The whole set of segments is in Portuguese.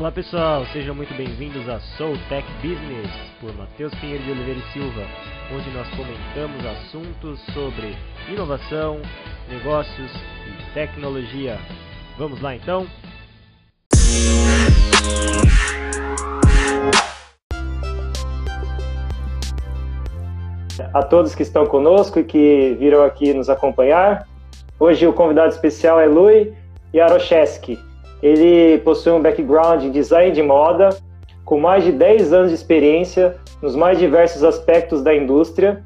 Olá pessoal, sejam muito bem-vindos a Soul Tech Business por Matheus Pinheiro de Oliveira e Silva, onde nós comentamos assuntos sobre inovação, negócios e tecnologia. Vamos lá então? A todos que estão conosco e que viram aqui nos acompanhar. Hoje o convidado especial é Lui Yaroshevsky. Ele possui um background em design de moda, com mais de 10 anos de experiência nos mais diversos aspectos da indústria.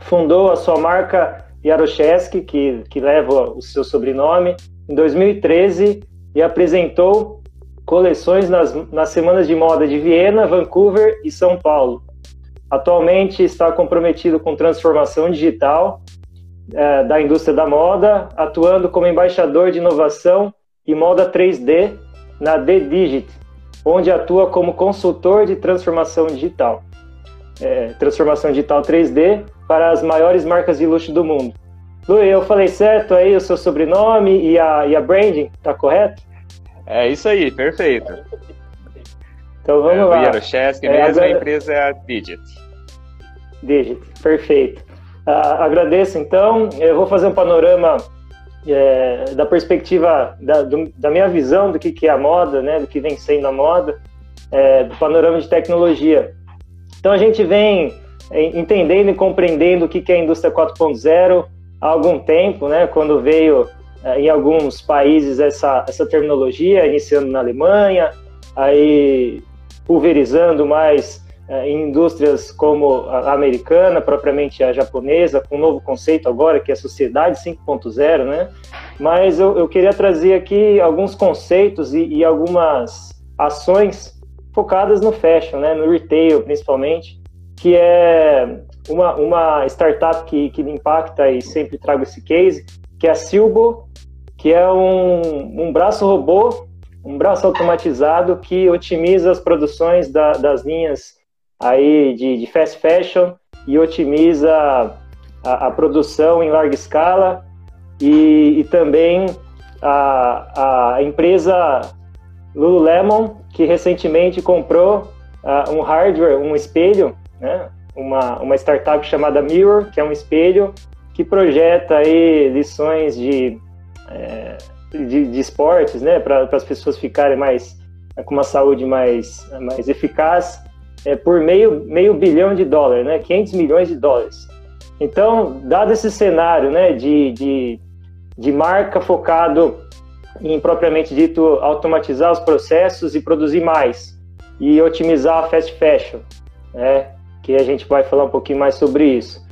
Fundou a sua marca Yaroshevsky, que, que leva o seu sobrenome, em 2013 e apresentou coleções nas, nas semanas de moda de Viena, Vancouver e São Paulo. Atualmente está comprometido com transformação digital é, da indústria da moda, atuando como embaixador de inovação e moda 3D na The Digit, onde atua como consultor de transformação digital. É, transformação digital 3D para as maiores marcas de luxo do mundo. Lu, eu falei certo aí o seu sobrenome e a, e a branding, tá correto? É isso aí, perfeito. Então vamos é, lá. Yaroshevsky, é, mesmo, a empresa é a Digit. Digit, perfeito. Uh, agradeço então. Eu vou fazer um panorama é, da perspectiva da, do, da, minha visão do que, que é a moda, né, do que vem sendo a moda, é, do panorama de tecnologia. Então a gente vem é, entendendo e compreendendo o que, que é a indústria 4.0 há algum tempo, né, quando veio é, em alguns países essa, essa terminologia, iniciando na Alemanha, aí pulverizando mais em indústrias como a americana, propriamente a japonesa, com um novo conceito agora, que é a Sociedade 5.0, né? Mas eu, eu, queria trazer aqui alguns conceitos e, e, algumas ações focadas no fashion, né? No retail, principalmente, que é uma, uma startup que, que me impacta e sempre trago esse case, que é a Silbo, que é um, um braço robô, um braço automatizado que otimiza as produções da, das linhas aí de, de fast fashion e otimiza a, a, produção em larga escala e, e também a, a, empresa Lululemon, que recentemente comprou uh, um hardware, um espelho, né? uma, uma startup chamada Mirror, que é um espelho que projeta aí lições de, é, de, de, esportes, né? para as pessoas ficarem mais com uma saúde mais, mais eficaz é, por meio, meio bilhão de dólares, né? 500 milhões de dólares. Então, dado esse cenário né, de, de, de marca focado em, propriamente dito, automatizar os processos e produzir mais, e otimizar a fast fashion, né, que a gente vai falar um pouquinho mais sobre isso.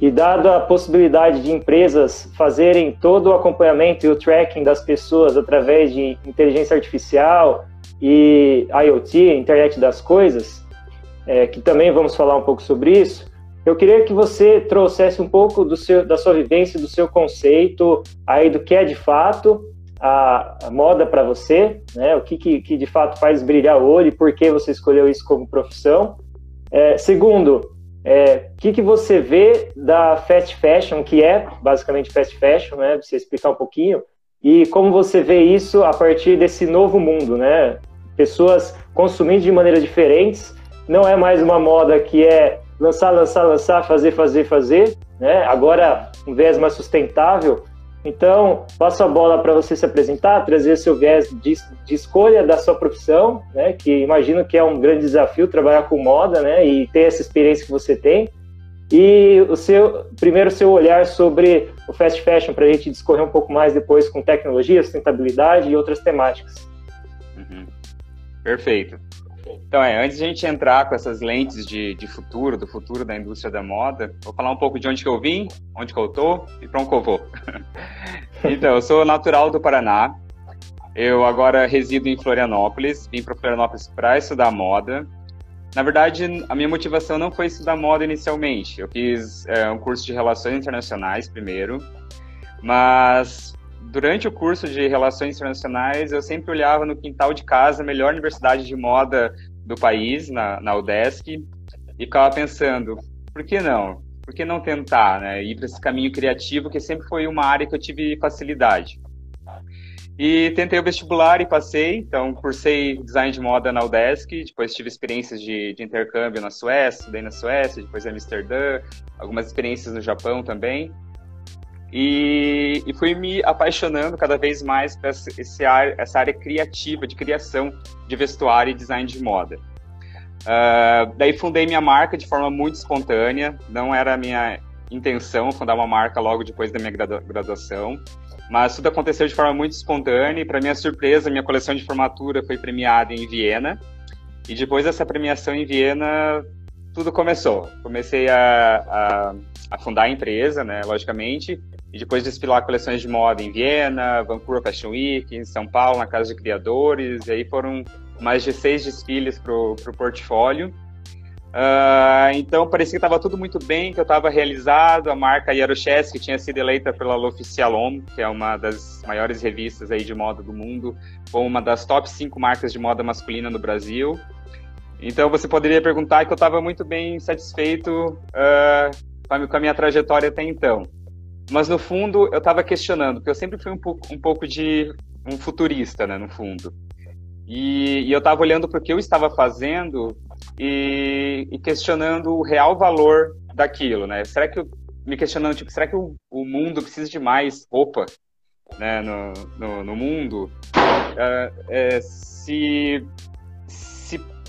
E dado a possibilidade de empresas fazerem todo o acompanhamento e o tracking das pessoas através de inteligência artificial e IoT, internet das coisas, é, que também vamos falar um pouco sobre isso. Eu queria que você trouxesse um pouco do seu, da sua vivência, do seu conceito aí do que é de fato a, a moda para você, né? O que, que, que, de fato faz brilhar o olho e por que você escolheu isso como profissão. É, segundo, é, o que, que você vê da fast fashion, que é basicamente fast fashion, né? Você explicar um pouquinho e como você vê isso a partir desse novo mundo, né? Pessoas consumindo de maneiras diferentes não é mais uma moda que é lançar, lançar, lançar, fazer, fazer, fazer, né? Agora um viés mais sustentável. Então, passo a bola para você se apresentar, trazer seu viés de, de, escolha da sua profissão, né? Que imagino que é um grande desafio trabalhar com moda, né? E ter essa experiência que você tem. E o seu, primeiro, seu olhar sobre o fast fashion, para a gente discorrer um pouco mais depois com tecnologia, sustentabilidade e outras temáticas. Uhum. Perfeito. Então, é, antes de a gente entrar com essas lentes de, de futuro, do futuro da indústria da moda, vou falar um pouco de onde que eu vim, onde que eu tô e para onde que eu vou. então, eu sou natural do Paraná. Eu agora resido em Florianópolis. Vim para Florianópolis para estudar moda. Na verdade, a minha motivação não foi estudar moda inicialmente. Eu fiz é, um curso de Relações Internacionais primeiro, mas durante o curso de Relações Internacionais, eu sempre olhava no quintal de casa a melhor universidade de moda do país, na, na UDESC, e ficava pensando, por que não? Por que não tentar, né? Ir para esse caminho criativo, que sempre foi uma área que eu tive facilidade. E tentei o vestibular e passei, então cursei design de moda na UDESC, depois tive experiências de, de intercâmbio na Suécia, na Suécia, depois em Amsterdã, algumas experiências no Japão também. E, e fui me apaixonando cada vez mais por essa, essa área criativa, de criação de vestuário e design de moda. Uh, daí fundei minha marca de forma muito espontânea, não era a minha intenção fundar uma marca logo depois da minha graduação. Mas tudo aconteceu de forma muito espontânea e, para minha surpresa, minha coleção de formatura foi premiada em Viena. E depois dessa premiação em Viena, tudo começou. Comecei a, a, a fundar a empresa, né, logicamente, e depois desfilar coleções de moda em Viena, Vancouver Fashion Week, em São Paulo, na Casa de Criadores, e aí foram mais de seis desfiles para o portfólio. Uh, então parecia que estava tudo muito bem, que eu estava realizado. A marca Yarochess, que tinha sido eleita pela L'Official Homme, que é uma das maiores revistas aí de moda do mundo, como uma das top 5 marcas de moda masculina no Brasil. Então você poderia perguntar que eu estava muito bem satisfeito uh, com a minha trajetória até então. Mas no fundo eu estava questionando, porque eu sempre fui um pouco, um pouco de um futurista, né, no fundo. E, e eu estava olhando para o que eu estava fazendo e, e, questionando o real valor daquilo, né? Será que eu, me questionando, tipo, será que o, o mundo precisa de mais roupa, né, no, no, no mundo? Uh, é, se,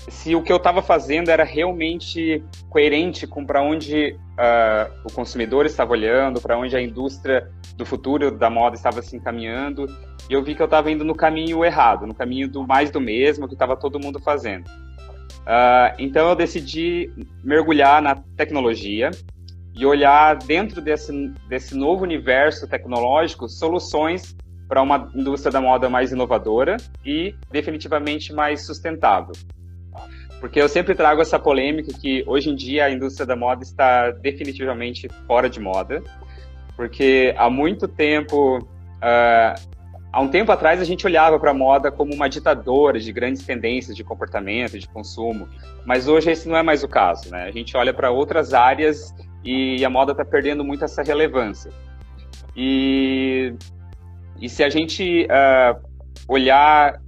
se, o que eu estava fazendo era realmente coerente com para onde uh, o consumidor estava olhando, para onde a indústria do futuro da moda estava se encaminhando, e eu vi que eu estava indo no caminho errado, no caminho do mais do mesmo que estava todo mundo fazendo. Uh, então eu decidi mergulhar na tecnologia e olhar dentro desse, desse novo universo tecnológico soluções para uma indústria da moda mais inovadora e definitivamente mais sustentável. Porque eu sempre trago essa polêmica que hoje em dia a indústria da moda está definitivamente fora de moda porque há muito tempo, uh, há um tempo atrás a gente olhava para a moda como uma ditadora de grandes tendências de comportamento, de consumo, mas hoje esse não é mais o caso, né? A gente olha para outras áreas e a moda está perdendo muito essa relevância. E, e se a gente uh, olhar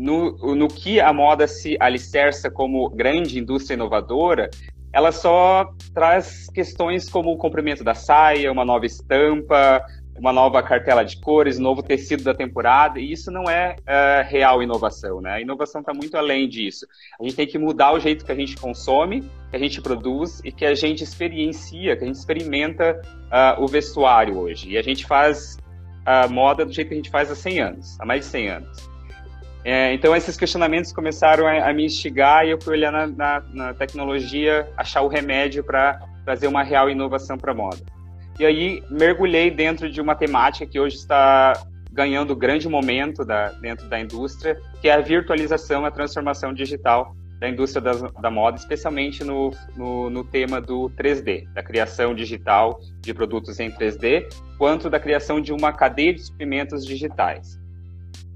no, no que a moda se alicerça como grande indústria inovadora, ela só traz questões como o comprimento da saia, uma nova estampa, uma nova cartela de cores, novo tecido da temporada, e isso não é uh, real inovação, né? A inovação está muito além disso. A gente tem que mudar o jeito que a gente consome, que a gente produz e que a gente experiencia, que a gente experimenta uh, o vestuário hoje. E a gente faz a moda do jeito que a gente faz há 100 anos, há mais de 100 anos. É, então esses questionamentos começaram a, a, me instigar e eu fui olhar na, na, na tecnologia, achar o remédio para trazer uma real inovação para a moda. E aí mergulhei dentro de uma temática que hoje está ganhando grande momento da, dentro da indústria, que é a virtualização, a transformação digital da indústria da, da moda, especialmente no, no, no, tema do 3D, da criação digital de produtos em 3D, quanto da criação de uma cadeia de suprimentos digitais.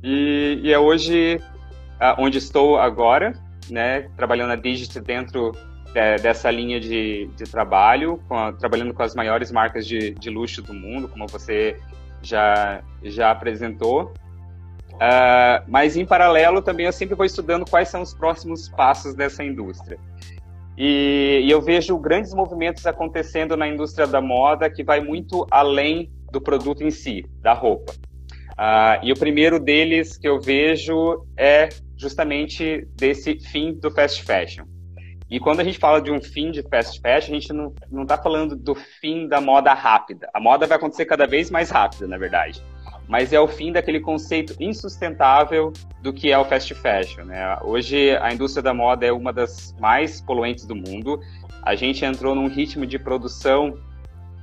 E, e é hoje uh, onde estou agora, né, trabalhando na Digit dentro é, dessa linha de, de trabalho, a, trabalhando com as maiores marcas de, de luxo do mundo, como você já, já apresentou. Uh, mas em paralelo também eu sempre vou estudando quais são os próximos passos dessa indústria. E, e, eu vejo grandes movimentos acontecendo na indústria da moda que vai muito além do produto em si, da roupa. Uh, e o primeiro deles que eu vejo é justamente desse fim do fast fashion. E quando a gente fala de um fim de fast fashion, a gente não está falando do fim da moda rápida. A moda vai acontecer cada vez mais rápida, na verdade. Mas é o fim daquele conceito insustentável do que é o fast fashion. Né? Hoje, a indústria da moda é uma das mais poluentes do mundo. A gente entrou num ritmo de produção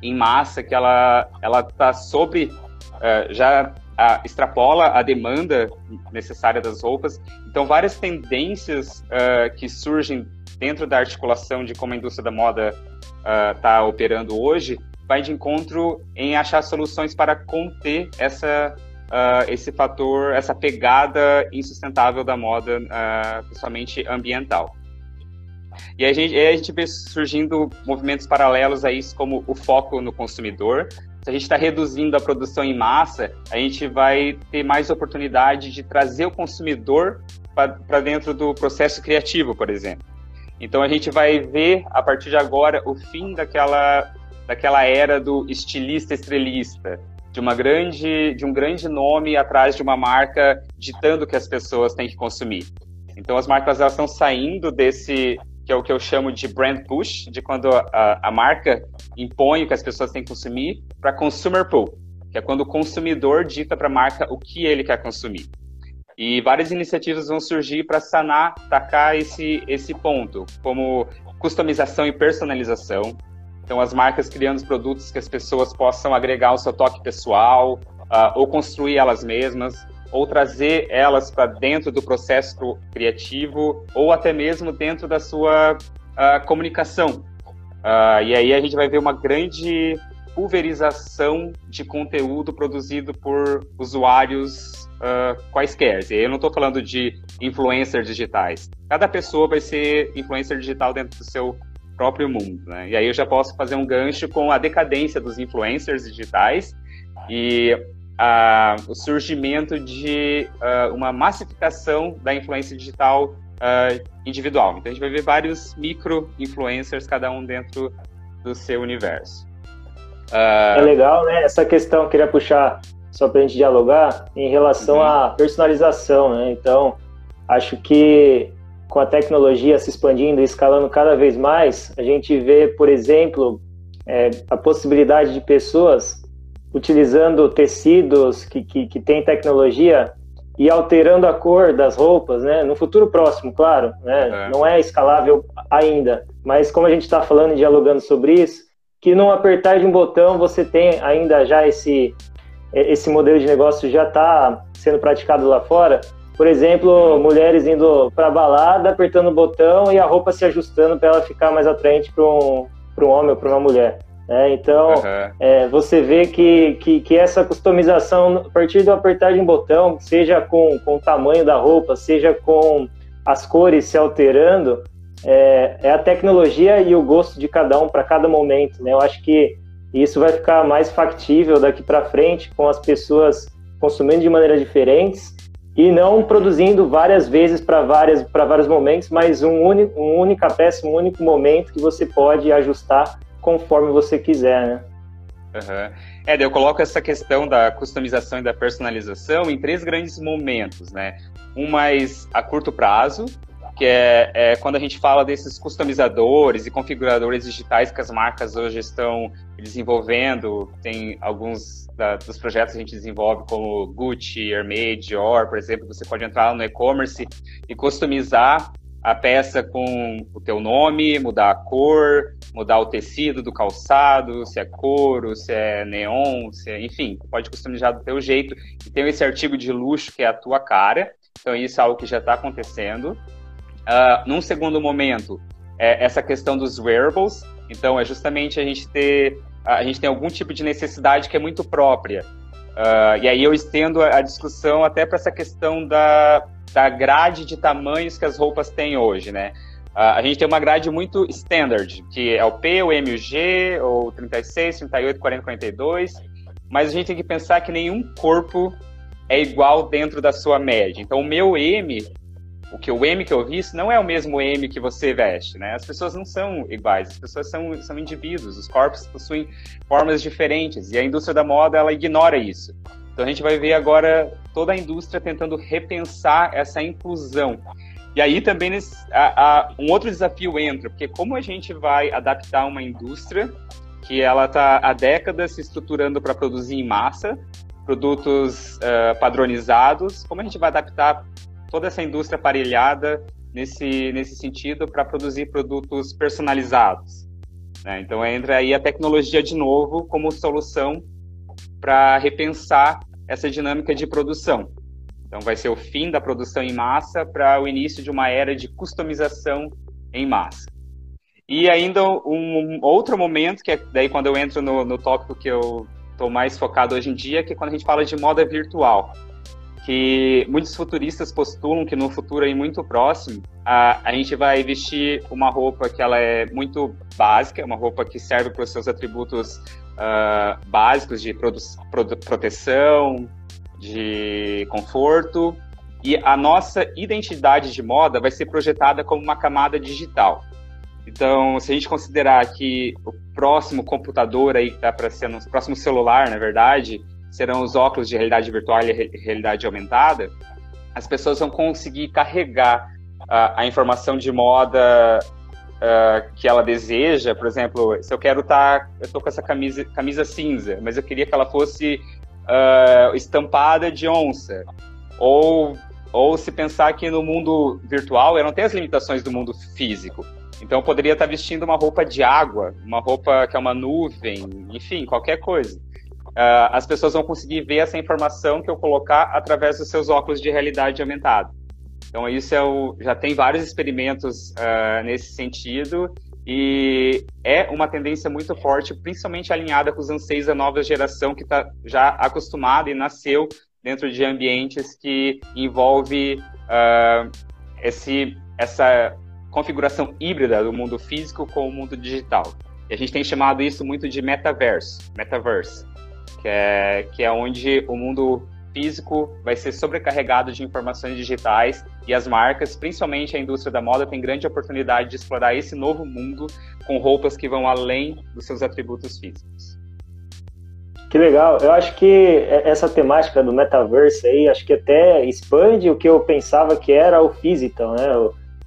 em massa que ela está sobre, uh, já a, extrapola a demanda necessária das roupas. Então, várias tendências uh, que surgem dentro da articulação de como a indústria da moda está uh, operando hoje vai de encontro em achar soluções para conter essa Uh, esse fator, essa pegada insustentável da moda, uh, principalmente ambiental. E a gente, a gente vê surgindo movimentos paralelos a isso, como o foco no consumidor, se a gente está reduzindo a produção em massa, a gente vai ter mais oportunidade de trazer o consumidor para dentro do processo criativo, por exemplo. Então a gente vai ver a partir de agora o fim daquela daquela era do estilista estrelista, de uma grande de um grande nome atrás de uma marca ditando que as pessoas têm que consumir. Então as marcas elas estão saindo desse que é o que eu chamo de brand push, de quando a, a marca impõe o que as pessoas têm que consumir, para consumer pull, que é quando o consumidor dita para a marca o que ele quer consumir. E várias iniciativas vão surgir para sanar, tacar esse, esse ponto, como customização e personalização. Então, as marcas criando produtos que as pessoas possam agregar o seu toque pessoal, uh, ou construir elas mesmas, ou trazer elas para dentro do processo criativo, ou até mesmo dentro da sua uh, comunicação. Uh, e aí a gente vai ver uma grande pulverização de conteúdo produzido por usuários uh, quaisquer. E eu não estou falando de influencers digitais. Cada pessoa vai ser influencer digital dentro do seu próprio mundo. Né? E aí eu já posso fazer um gancho com a decadência dos influencers digitais e uh, o surgimento de uh, uma massificação da influência digital uh, individual. Então a gente vai ver vários micro-influencers, cada um dentro do seu universo. é legal, né? Essa questão, queria puxar só para a gente dialogar em relação uhum. à personalização, né? Então, acho que com a tecnologia se expandindo e escalando cada vez mais, a gente vê, por exemplo, é, a possibilidade de pessoas utilizando tecidos que, que, que têm tecnologia e alterando a cor das roupas, né? No futuro próximo, claro, né? É. Não é escalável ainda, mas como a gente está falando e dialogando sobre isso, que num apertar de um botão você tem ainda já esse esse modelo de negócio já está sendo praticado lá fora. Por exemplo, mulheres indo para balada, apertando o botão e a roupa se ajustando para ela ficar mais atraente para um, um homem ou para uma mulher. É, então, uhum. é, você vê que, que, que, essa customização, a partir do apertar de um botão, seja com, com o tamanho da roupa, seja com as cores se alterando, é, é a tecnologia e o gosto de cada um para cada momento. Né? Eu acho que isso vai ficar mais factível daqui para frente, com as pessoas consumindo de maneiras diferentes e não produzindo várias vezes para vários momentos, mas um único, um única peça, um único momento que você pode ajustar conforme você quiser, né? Uhum. É, eu coloco essa questão da customização e da personalização em três grandes momentos, né? Um mais a curto prazo, que é, é, quando a gente fala desses customizadores e configuradores digitais que as marcas hoje estão desenvolvendo. Tem alguns da, dos projetos que a gente desenvolve, como Gucci, Hermès, Dior, por exemplo, você pode entrar no e-commerce e customizar a peça com o teu nome, mudar a cor, mudar o tecido do calçado, se é couro, se é neon, se é, enfim, pode customizar do teu jeito. E tem esse artigo de luxo que é a tua cara, então isso é algo que já está acontecendo. Uh, num segundo momento, é essa questão dos wearables, então é justamente a gente ter, a gente tem algum tipo de necessidade que é muito própria. Uh, e aí eu estendo a discussão até para essa questão da, da grade de tamanhos que as roupas têm hoje, né? Uh, a gente tem uma grade muito standard, que é o P, o M, o G, ou 36, 38, 40, 42, mas a gente tem que pensar que nenhum corpo é igual dentro da sua média. Então, o meu M, o que o M que eu visto, não é o mesmo M que você veste, né? As pessoas não são iguais, as pessoas são, são indivíduos, os corpos possuem formas diferentes, e a indústria da moda, ela ignora isso. Então a gente vai ver agora toda a indústria tentando repensar essa inclusão. E aí também nesse, a, a, um outro desafio entra, porque como a gente vai adaptar uma indústria que ela está há décadas se estruturando para produzir em massa, produtos uh, padronizados, como a gente vai adaptar toda essa indústria aparelhada nesse, nesse sentido para produzir produtos personalizados? Né? Então entra aí a tecnologia de novo como solução para repensar essa dinâmica de produção. Então, vai ser o fim da produção em massa para o início de uma era de customização em massa. E ainda um outro momento, que é daí quando eu entro no, no tópico que eu estou mais focado hoje em dia, que é quando a gente fala de moda virtual. Que muitos futuristas postulam que no futuro aí muito próximo, a, a gente vai vestir uma roupa que ela é muito básica, uma roupa que serve para os seus atributos uh, básicos de produ proteção, de conforto, e a nossa identidade de moda vai ser projetada como uma camada digital. Então, se a gente considerar que o próximo computador aí que está para ser, o próximo celular, na verdade, serão os óculos de realidade virtual e realidade aumentada, as pessoas vão conseguir carregar uh, a informação de moda uh, que ela deseja. Por exemplo, se eu quero estar, tá, eu estou com essa camisa, camisa cinza, mas eu queria que ela fosse uh, estampada de onça. Ou, ou se pensar que no mundo virtual ela não tem as limitações do mundo físico. Então eu poderia estar vestindo uma roupa de água, uma roupa que é uma nuvem, enfim, qualquer coisa. Uh, as pessoas vão conseguir ver essa informação que eu colocar através dos seus óculos de realidade aumentada. Então isso é o, já tem vários experimentos uh, nesse sentido e é uma tendência muito forte, principalmente alinhada com os anseios da nova geração que está já acostumada e nasceu dentro de ambientes que envolve uh, esse, essa configuração híbrida do mundo físico com o mundo digital. E a gente tem chamado isso muito de metaverso, metaverse, que é, que é onde o mundo físico vai ser sobrecarregado de informações digitais e as marcas, principalmente a indústria da moda, tem grande oportunidade de explorar esse novo mundo com roupas que vão além dos seus atributos físicos. Que legal. Eu acho que essa temática do metaverso aí, acho que até expande o que eu pensava que era o physical, né?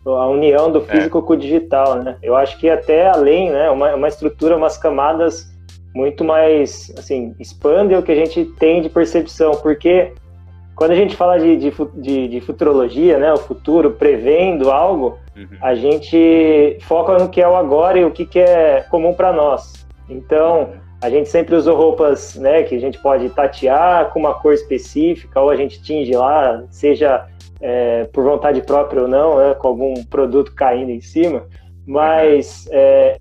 A união do físico é. com o digital, né? Eu acho que até além, né? Uma, uma estrutura, umas camadas muito mais, assim, expande o que a gente tem de percepção, porque quando a gente fala de, de, de, de futurologia, né, o futuro, prevendo algo, uhum. a gente foca no que é o agora e o que, que é comum para nós. Então, a gente sempre usou roupas né, que a gente pode tatear com uma cor específica, ou a gente tinge lá, seja é, por vontade própria ou não, né, com algum produto caindo em cima, mas é,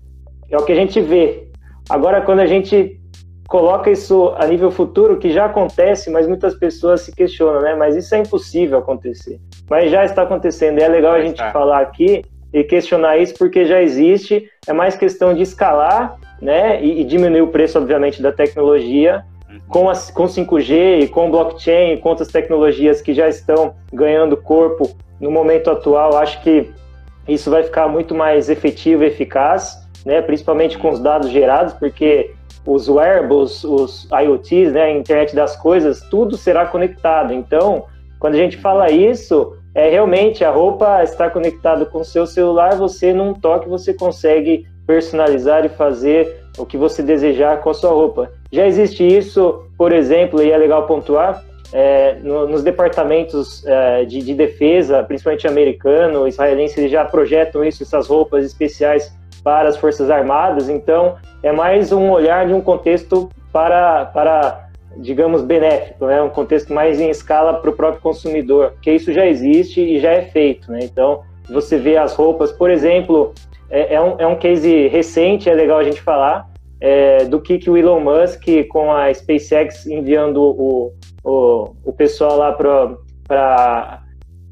é o que a gente vê. Agora, quando a gente coloca isso a nível futuro, que já acontece, mas muitas pessoas se questionam, né? Mas isso é impossível acontecer. Mas já está acontecendo, e é legal a gente falar aqui e questionar isso, porque já existe, é mais questão de escalar, né? E, e diminuir o preço, obviamente, da tecnologia, uhum. com, as, com 5G e com blockchain, com outras tecnologias que já estão ganhando corpo no momento atual, acho que isso vai ficar muito mais efetivo e eficaz né, principalmente com os dados gerados, porque os wearables, os IoTs, né, a internet das coisas, tudo será conectado. Então, quando a gente fala isso, é realmente a roupa está conectada com o seu celular, você num toque você consegue personalizar e fazer o que você desejar com a sua roupa. Já existe isso, por exemplo, e é legal pontuar, é, no, nos departamentos é, de, de, defesa, principalmente americano, israelense, eles já projetam isso, essas roupas especiais para as Forças Armadas, então é mais um olhar de um contexto para, para digamos, benéfico, né? um contexto mais em escala para o próprio consumidor, que isso já existe e já é feito. Né? Então, você vê as roupas, por exemplo, é, é, um, é um case recente, é legal a gente falar, é, do que, que o Elon Musk, com a SpaceX enviando o, o, o pessoal lá para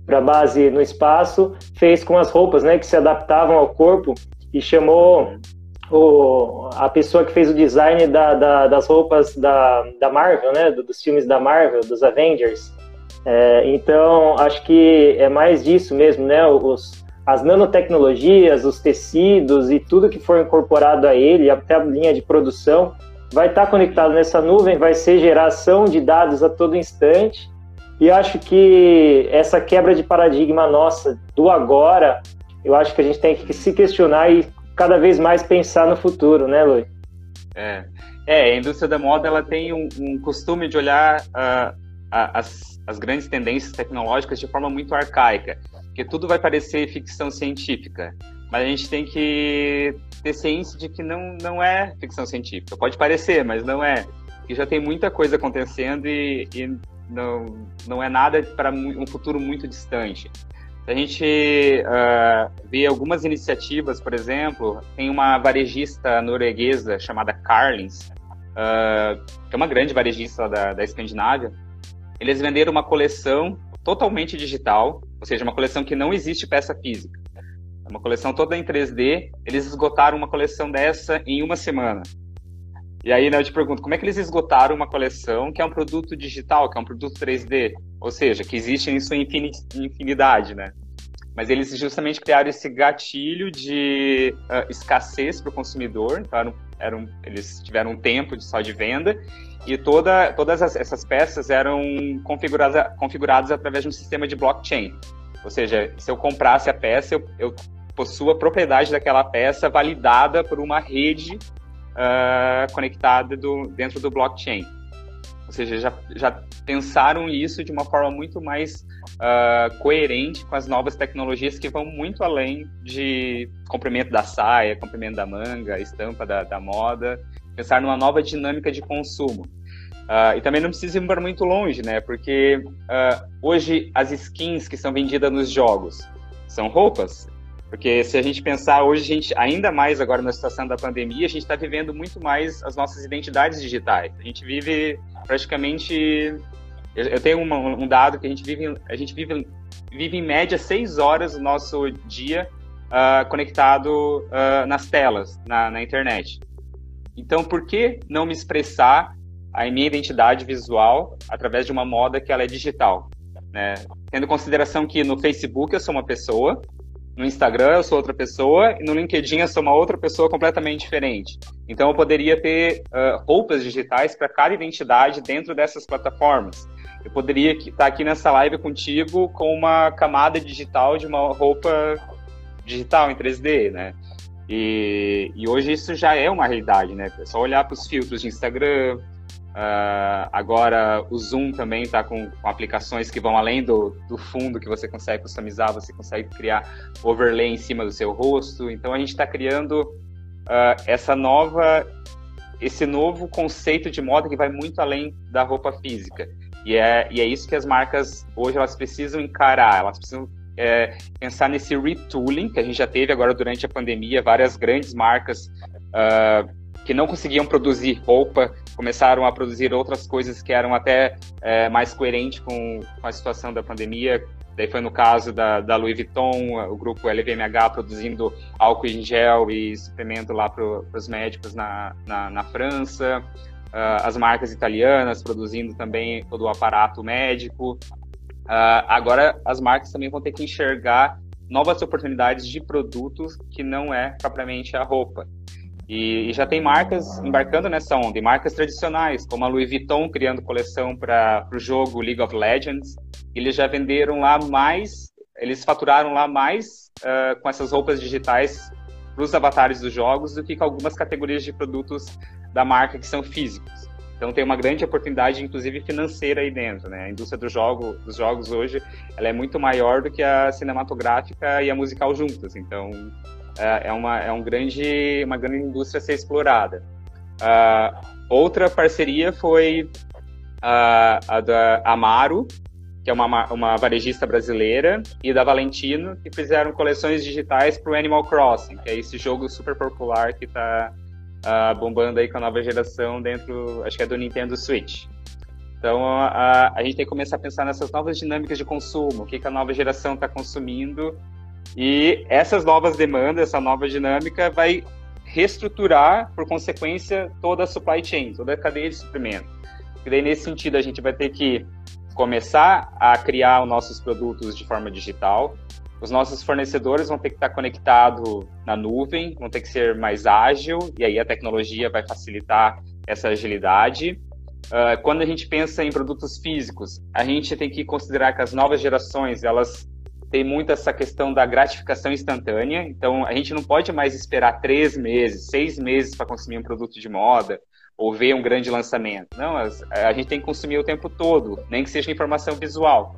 para base no espaço, fez com as roupas, né, que se adaptavam ao corpo e chamou o, a pessoa que fez o design da, da, das roupas da, da Marvel, né, dos filmes da Marvel, dos Avengers. É, então, acho que é mais disso mesmo, né, os, as nanotecnologias, os tecidos e tudo que for incorporado a ele, até a linha de produção, vai estar conectado nessa nuvem, vai ser geração de dados a todo instante. E acho que essa quebra de paradigma nossa do agora eu acho que a gente tem que se questionar e cada vez mais pensar no futuro, né, Luiz? É, é a indústria da moda ela tem um, um costume de olhar uh, as, as grandes tendências tecnológicas de forma muito arcaica, porque tudo vai parecer ficção científica, mas a gente tem que ter ciência de que não, não é ficção científica. Pode parecer, mas não é. E já tem muita coisa acontecendo e, e não, não é nada para um futuro muito distante. A gente uh, vê algumas iniciativas, por exemplo, tem uma varejista norueguesa chamada Carlins, uh, que é uma grande varejista da, da Escandinávia. Eles venderam uma coleção totalmente digital, ou seja, uma coleção que não existe peça física. É uma coleção toda em 3D. Eles esgotaram uma coleção dessa em uma semana. E aí, né, eu te pergunto, como é que eles esgotaram uma coleção que é um produto digital, que é um produto 3D? Ou seja, que existe em sua infinidade, né? Mas eles justamente criaram esse gatilho de uh, escassez para o consumidor, então eram, eram, eles tiveram um tempo de, só de venda, e toda, todas as, essas peças eram configuradas, configuradas através de um sistema de blockchain. Ou seja, se eu comprasse a peça, eu, eu possuo a propriedade daquela peça validada por uma rede uh, conectada do, dentro do blockchain. Ou seja, já, já pensaram isso de uma forma muito mais uh, coerente com as novas tecnologias que vão muito além de comprimento da saia, comprimento da manga, estampa da, da moda. Pensar numa nova dinâmica de consumo. Uh, e também não precisa ir muito longe, né? Porque uh, hoje as skins que são vendidas nos jogos são roupas, porque se a gente pensar hoje, a gente, ainda mais agora na situação da pandemia, a gente está vivendo muito mais as nossas identidades digitais. A gente vive praticamente. Eu, tenho uma, um dado que a gente vive, a gente vive, vive em média seis horas do nosso dia uh, conectado uh, nas telas, na, na internet. Então, por que não me expressar a minha identidade visual através de uma moda que ela é digital? Né? Tendo em consideração que no Facebook eu sou uma pessoa, no Instagram eu sou outra pessoa e no LinkedIn eu sou uma outra pessoa completamente diferente. Então eu poderia ter uh, roupas digitais para cada identidade dentro dessas plataformas. Eu poderia estar aqui nessa live contigo com uma camada digital de uma roupa digital em 3D, né? E, e hoje isso já é uma realidade, né? É só olhar para os filtros de Instagram, Uh, agora o Zoom também está com, com, aplicações que vão além do, do, fundo que você consegue customizar, você consegue criar overlay em cima do seu rosto. Então a gente está criando uh, essa nova, esse novo conceito de moda que vai muito além da roupa física. E é, e é isso que as marcas hoje elas precisam encarar, elas precisam é, pensar nesse retooling que a gente já teve agora durante a pandemia, várias grandes marcas uh, que não conseguiam produzir roupa começaram a produzir outras coisas que eram até é, mais coerentes com, com, a situação da pandemia. Daí foi no caso da, da Louis Vuitton, o grupo LVMH produzindo álcool em gel e suplemento lá para os médicos na, na, na França. Uh, as marcas italianas produzindo também todo o aparato médico. Uh, agora as marcas também vão ter que enxergar novas oportunidades de produtos que não é propriamente a roupa. E, e, já tem marcas embarcando nessa onda, e marcas tradicionais, como a Louis Vuitton criando coleção para o jogo League of Legends. Eles já venderam lá mais, eles faturaram lá mais uh, com essas roupas digitais para os avatares dos jogos do que com algumas categorias de produtos da marca que são físicos. Então tem uma grande oportunidade, inclusive financeira aí dentro, né? A indústria do jogo, dos jogos hoje, ela é muito maior do que a cinematográfica e a musical juntas. Então é, é, uma, é um grande, uma grande indústria a ser explorada. Uh, outra parceria foi uh, a da Amaro, que é uma, uma varejista brasileira, e da Valentino, que fizeram coleções digitais para o Animal Crossing, que é esse jogo super popular que está uh, bombando aí com a nova geração dentro, acho que é do Nintendo Switch. Então, a, a gente tem que começar a pensar nessas novas dinâmicas de consumo, o que, que a nova geração está consumindo e essas novas demandas, essa nova dinâmica vai reestruturar, por consequência, toda a supply chain, toda a cadeia de suprimento. E daí, nesse sentido, a gente vai ter que começar a criar os nossos produtos de forma digital. Os nossos fornecedores vão ter que estar conectados na nuvem, vão ter que ser mais ágil, e aí a tecnologia vai facilitar essa agilidade. Uh, quando a gente pensa em produtos físicos, a gente tem que considerar que as novas gerações, elas tem muito essa questão da gratificação instantânea. Então, a gente não pode mais esperar três meses, seis meses para consumir um produto de moda ou ver um grande lançamento. Não, a gente tem que consumir o tempo todo, nem que seja informação visual.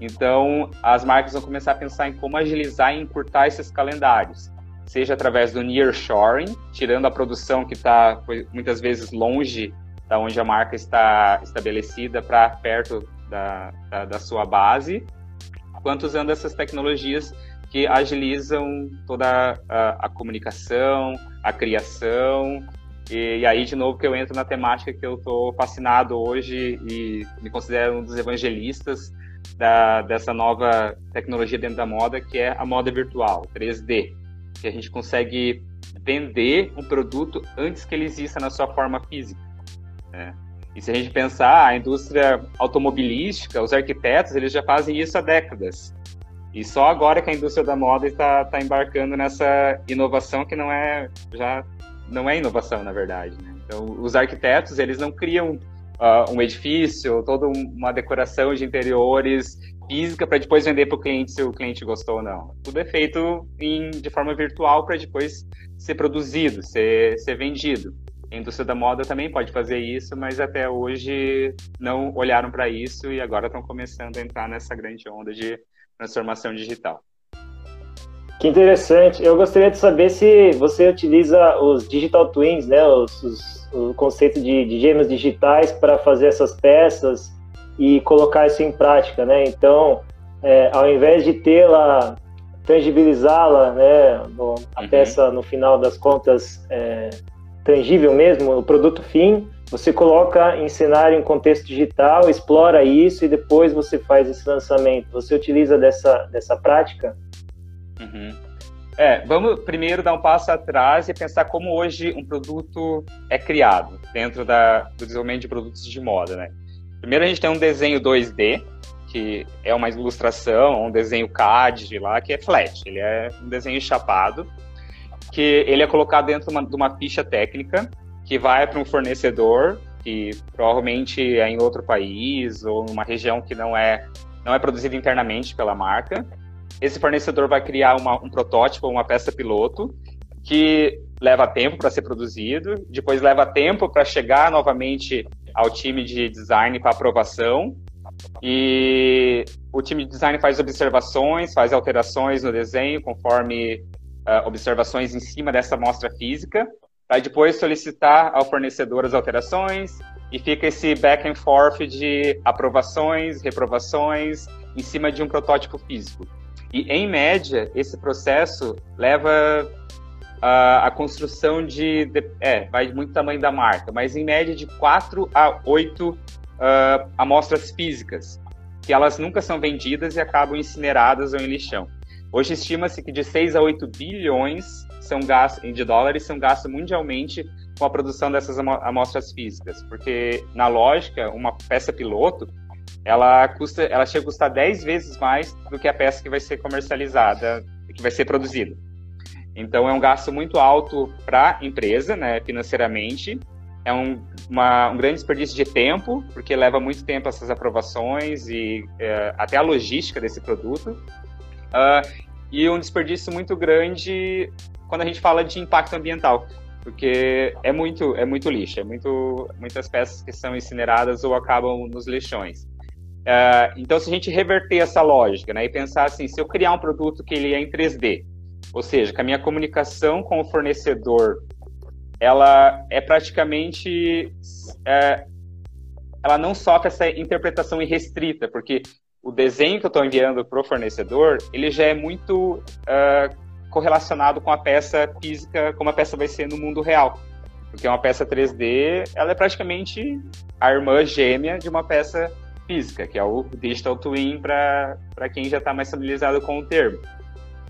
Então, as marcas vão começar a pensar em como agilizar e encurtar esses calendários, seja através do nearshoring, tirando a produção que está muitas vezes longe da onde a marca está estabelecida para perto da, da, da sua base, quanto usando essas tecnologias que agilizam toda a, a comunicação, a criação. E, e, aí, de novo, que eu entro na temática que eu estou fascinado hoje e me considero um dos evangelistas da, dessa nova tecnologia dentro da moda, que é a moda virtual, 3D. Que a gente consegue vender um produto antes que ele exista na sua forma física. Né? E se a gente pensar a indústria automobilística, os arquitetos, eles já fazem isso há décadas. E só agora que a indústria da moda está, embarcando nessa inovação que não é já não é inovação na verdade. Né? Então, os arquitetos eles não criam uh, um edifício, toda uma decoração de interiores física para depois vender para o cliente se o cliente gostou ou não. Tudo é feito em, de forma virtual para depois ser produzido, ser, ser vendido. A indústria da moda também pode fazer isso, mas até hoje não olharam para isso e agora estão começando a entrar nessa grande onda de transformação digital. Que interessante. Eu gostaria de saber se você utiliza os digital twins, né, os, os, o conceito de, de gêmeos digitais para fazer essas peças e colocar isso em prática, né? Então, é, ao invés de tê-la, tangibilizá-la, né, no, a uhum. peça no final das contas é, tangível mesmo, o produto fim, você coloca em cenário em contexto digital, explora isso e depois você faz esse lançamento. Você utiliza dessa, dessa prática? Uhum. É, vamos primeiro dar um passo atrás e pensar como hoje um produto é criado dentro da, do desenvolvimento de produtos de moda, né? Primeiro a gente tem um desenho 2D, que é uma ilustração, um desenho CAD lá, que é flat. Ele é um desenho chapado, que ele é colocado dentro de uma, de uma ficha técnica que vai para um fornecedor que provavelmente é em outro país ou numa região que não é não é produzida internamente pela marca. Esse fornecedor vai criar uma, um protótipo, uma peça piloto que leva tempo para ser produzido, depois leva tempo para chegar novamente ao time de design para aprovação. E o time de design faz observações, faz alterações no desenho conforme uh, observações em cima dessa amostra física Vai depois solicitar ao fornecedor as alterações e fica esse back and forth de aprovações, reprovações em cima de um protótipo físico. E, em média, esse processo leva a, a construção de, de, É, vai muito tamanho da marca, mas em média de 4 a 8 uh, amostras físicas, que elas nunca são vendidas e acabam incineradas ou em lixão. Hoje estima-se que de 6 a 8 bilhões são gastos, de dólares são gastos mundialmente com a produção dessas amostras físicas, porque na lógica, uma peça piloto, ela custa, ela chega a custar 10 vezes mais do que a peça que vai ser comercializada, que vai ser produzida. Então é um gasto muito alto para a empresa, né, financeiramente. É um, uma, um grande desperdício de tempo, porque leva muito tempo essas aprovações e é, até a logística desse produto. Uh, e um desperdício muito grande quando a gente fala de impacto ambiental, porque é muito, é muito lixo, é muito, muitas peças que são incineradas ou acabam nos lixões. Uh, então, se a gente reverter essa lógica né, e pensar assim, se eu criar um produto que ele é em 3D, ou seja, que a minha comunicação com o fornecedor ela é praticamente é, ela não sofre essa interpretação irrestrita, porque o desenho que eu estou enviando para o fornecedor ele já é muito uh, correlacionado com a peça física, como a peça vai ser no mundo real. Porque uma peça 3D, ela é praticamente a irmã gêmea de uma peça física, que é o Digital Twin para quem já está mais familiarizado com o termo.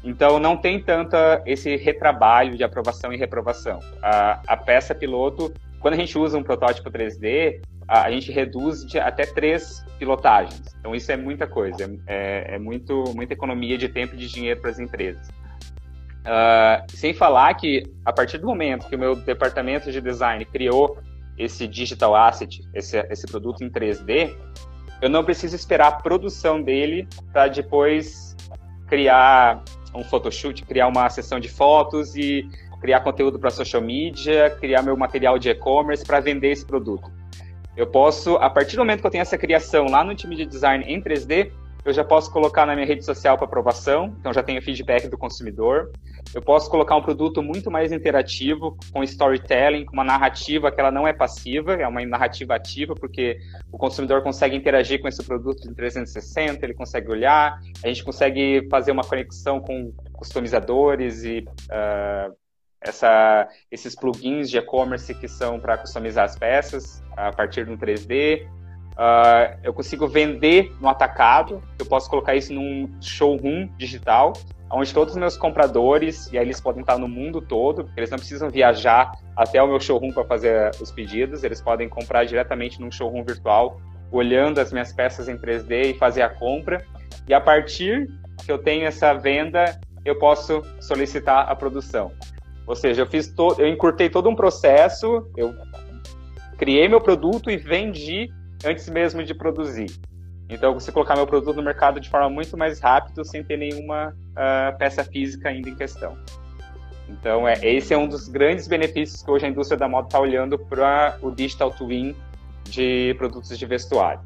Então, não tem tanto esse retrabalho de aprovação e reprovação. A, a peça piloto, quando a gente usa um protótipo 3D, a, a gente reduz de até três pilotagens. Então, isso é muita coisa, é, é muito, muita economia de tempo e de dinheiro para as empresas. Uh, sem falar que, a partir do momento que o meu departamento de design criou esse digital asset, esse, esse produto em 3D, eu não preciso esperar a produção dele para depois criar um photoshoot, criar uma sessão de fotos e criar conteúdo para social media, criar meu material de e-commerce para vender esse produto. Eu posso, a partir do momento que eu tenho essa criação lá no time de design em 3D, eu já posso colocar na minha rede social para aprovação, então já tenho feedback do consumidor. Eu posso colocar um produto muito mais interativo, com storytelling, com uma narrativa que ela não é passiva, é uma narrativa ativa, porque o consumidor consegue interagir com esse produto em 360, ele consegue olhar, a gente consegue fazer uma conexão com customizadores e uh, essa, esses plugins de e-commerce que são para customizar as peças a partir do 3D. Uh, eu consigo vender no atacado, eu posso colocar isso num showroom digital, onde todos os meus compradores, e aí eles podem estar no mundo todo, eles não precisam viajar até o meu showroom para fazer os pedidos, eles podem comprar diretamente num showroom virtual, olhando as minhas peças em 3D e fazer a compra. E a partir que eu tenho essa venda, eu posso solicitar a produção. Ou seja, eu fiz todo, eu encurtei todo um processo, eu criei meu produto e vendi antes mesmo de produzir. Então, eu consigo colocar meu produto no mercado de forma muito mais rápida, sem ter nenhuma uh, peça física ainda em questão. Então, é, esse é um dos grandes benefícios que hoje a indústria da moda está olhando para o digital twin de produtos de vestuário.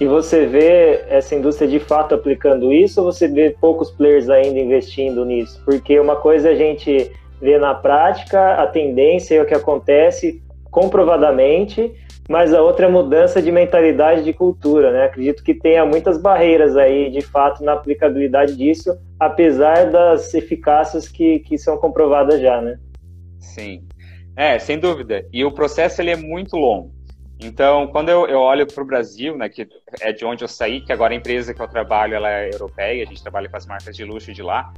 E você vê essa indústria de fato aplicando isso ou você vê poucos players ainda investindo nisso? Porque uma coisa é a gente vê na prática a tendência e o que acontece comprovadamente, mas a outra é a mudança de mentalidade de cultura, né? Acredito que tenha muitas barreiras aí, de fato, na aplicabilidade disso, apesar das eficácias que, que são comprovadas já, né? Sim, é, sem dúvida. E o processo ele é muito longo. Então, quando eu, eu olho para o Brasil, né, que é de onde eu saí, que agora a empresa que eu trabalho ela é europeia, a gente trabalha com as marcas de luxo de lá.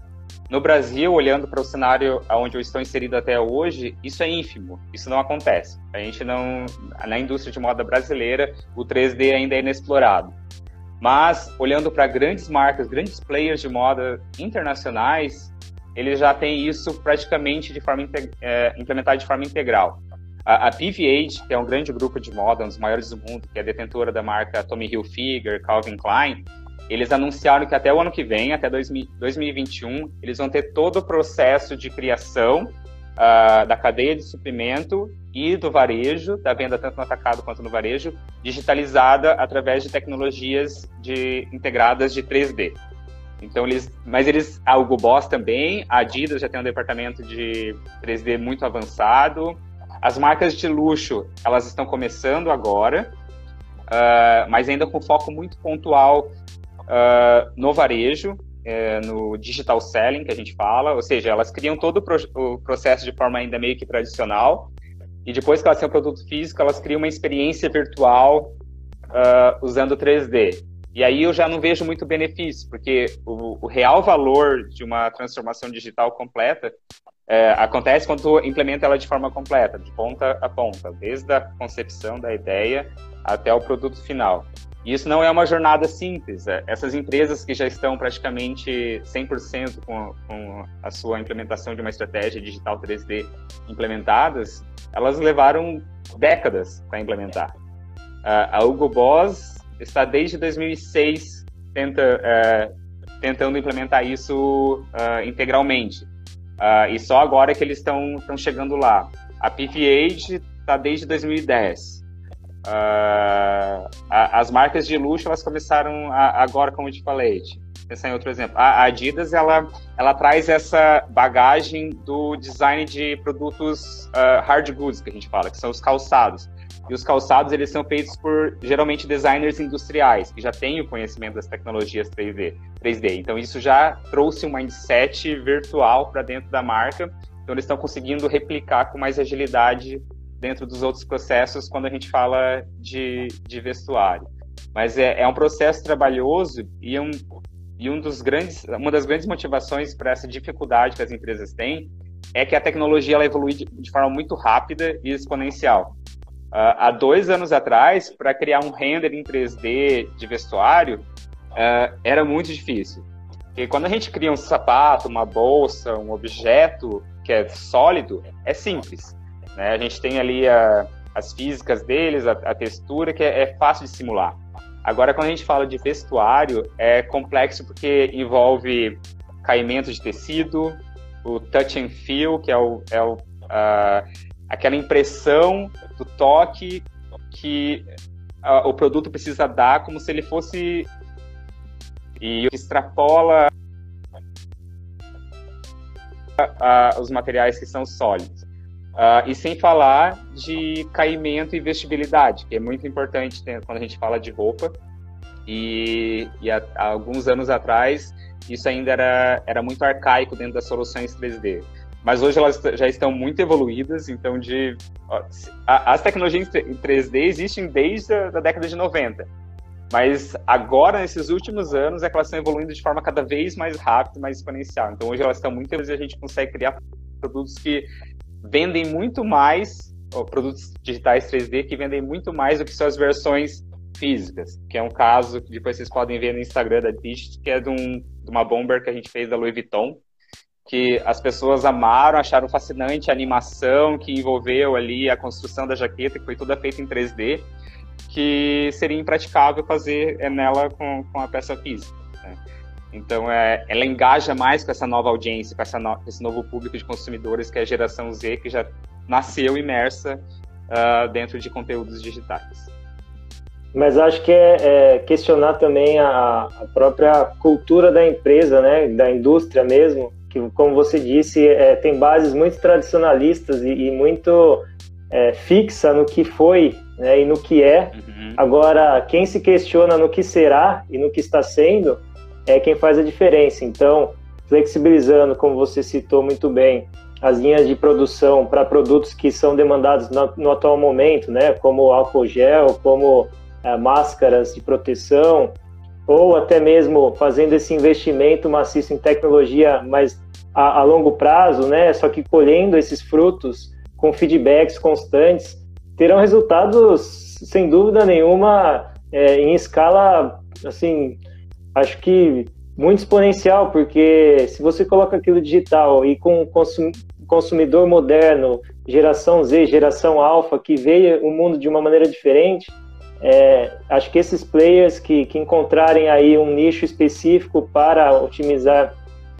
No Brasil, olhando para o cenário onde eu estou inserido até hoje, isso é ínfimo, isso não acontece. A gente não, na indústria de moda brasileira, o 3D ainda é inexplorado. Mas, olhando para grandes marcas, grandes players de moda internacionais, eles já têm isso praticamente de forma é, implementado de forma integral. A, a PVH, que é um grande grupo de moda, um dos maiores do mundo, que é detentora da marca Tommy Hilfiger, Calvin Klein, eles anunciaram que até o ano que vem, até 2021, eles vão ter todo o processo de criação uh, da cadeia de suprimento e do varejo, da venda tanto no atacado quanto no varejo, digitalizada através de tecnologias de, integradas de 3D. Então eles, mas eles, a Hugo Boss também, a Adidas já tem um departamento de 3D muito avançado. As marcas de luxo, elas estão começando agora, uh, mas ainda com foco muito pontual uh, no varejo, é, no digital selling, que a gente fala, ou seja, elas criam todo o, pro o, processo de forma ainda meio que tradicional, e depois que elas têm o produto físico, elas criam uma experiência virtual uh, usando 3D. E aí eu já não vejo muito benefício, porque o, o real valor de uma transformação digital completa é, acontece quando tu implementa ela de forma completa, de ponta a ponta, desde a concepção da ideia até o produto final. E isso não é uma jornada simples. É, essas empresas que já estão praticamente 100% com, com a sua implementação de uma estratégia digital 3D implementadas, elas levaram décadas para implementar. a Hugo Boss está desde 2006 tenta, uh, tentando implementar isso uh, integralmente. Uh, e só agora que eles estão chegando lá. A PVH está desde 2010. Uh, a, as marcas de luxo elas começaram a, agora, como eu te falei. Pensar em outro exemplo. A Adidas ela, ela traz essa bagagem do design de produtos uh, hard goods que a gente fala, que são os calçados. E os calçados eles são feitos por geralmente designers industriais que já têm o conhecimento das tecnologias 3D. 3D. Então isso já trouxe um mindset virtual para dentro da marca. Então eles estão conseguindo replicar com mais agilidade dentro dos outros processos quando a gente fala de, de vestuário. Mas é, é um processo trabalhoso e, um, e um dos grandes, uma das grandes motivações para essa dificuldade que as empresas têm é que a tecnologia ela evolui de, de forma muito rápida e exponencial. Uh, há dois anos atrás, para criar um render em 3D de vestuário, uh, era muito difícil. Porque quando a gente cria um sapato, uma bolsa, um objeto que é sólido, é simples. Né? A gente tem ali a, as físicas deles, a, a textura, que é, é, fácil de simular. Agora, quando a gente fala de vestuário, é complexo porque envolve caimento de tecido, o touch and feel, que é, o, é o, uh, aquela impressão do toque que uh, o produto precisa dar como se ele fosse e extrapola uh, os materiais que são sólidos. Uh, e sem falar de caimento e vestibilidade, que é muito importante quando a gente fala de roupa. E, e há, há, alguns anos atrás, isso ainda era, era muito arcaico dentro das soluções 3D. Mas hoje elas já estão muito evoluídas, então de, ó, as tecnologias em 3D existem desde a da década de 90. Mas agora, nesses últimos anos, é que elas estão evoluindo de forma cada vez mais rápida, mais exponencial. Então, hoje elas estão muito e a gente consegue criar produtos que vendem muito mais, ou produtos digitais 3D que vendem muito mais do que suas versões físicas, que é um caso que depois vocês podem ver no Instagram da Digit, que é de, um, de uma bomber que a gente fez da Louis Vuitton, que as pessoas amaram, acharam fascinante a animação que envolveu ali a construção da jaqueta, que foi toda feita em 3D, que seria impraticável fazer nela com, com a peça física. Né? Então, é, ela engaja mais com essa nova audiência, com essa no, esse novo público de consumidores, que é a geração Z, que já nasceu imersa uh, dentro de conteúdos digitais. Mas acho que é, é questionar também a, a, própria cultura da empresa, né, da indústria mesmo, que, como você disse, é, tem bases muito tradicionalistas e, e muito é, fixa no que foi né, e no que é. Uhum. Agora, quem se questiona no que será e no que está sendo é quem faz a diferença. Então, flexibilizando, como você citou muito bem, as linhas de produção para produtos que são demandados no, no, atual momento, né, como álcool gel, como é, máscaras de proteção, ou até mesmo fazendo esse investimento maciço em tecnologia, mas a, a longo prazo, né, só que colhendo esses frutos com feedbacks constantes, terão resultados, sem dúvida nenhuma, é, em escala, assim, acho que muito exponencial, porque se você coloca aquilo digital e com consum consumidor moderno, geração Z, geração alfa, que vê o mundo de uma maneira diferente, é, acho que esses players que, que encontrarem aí um nicho específico para otimizar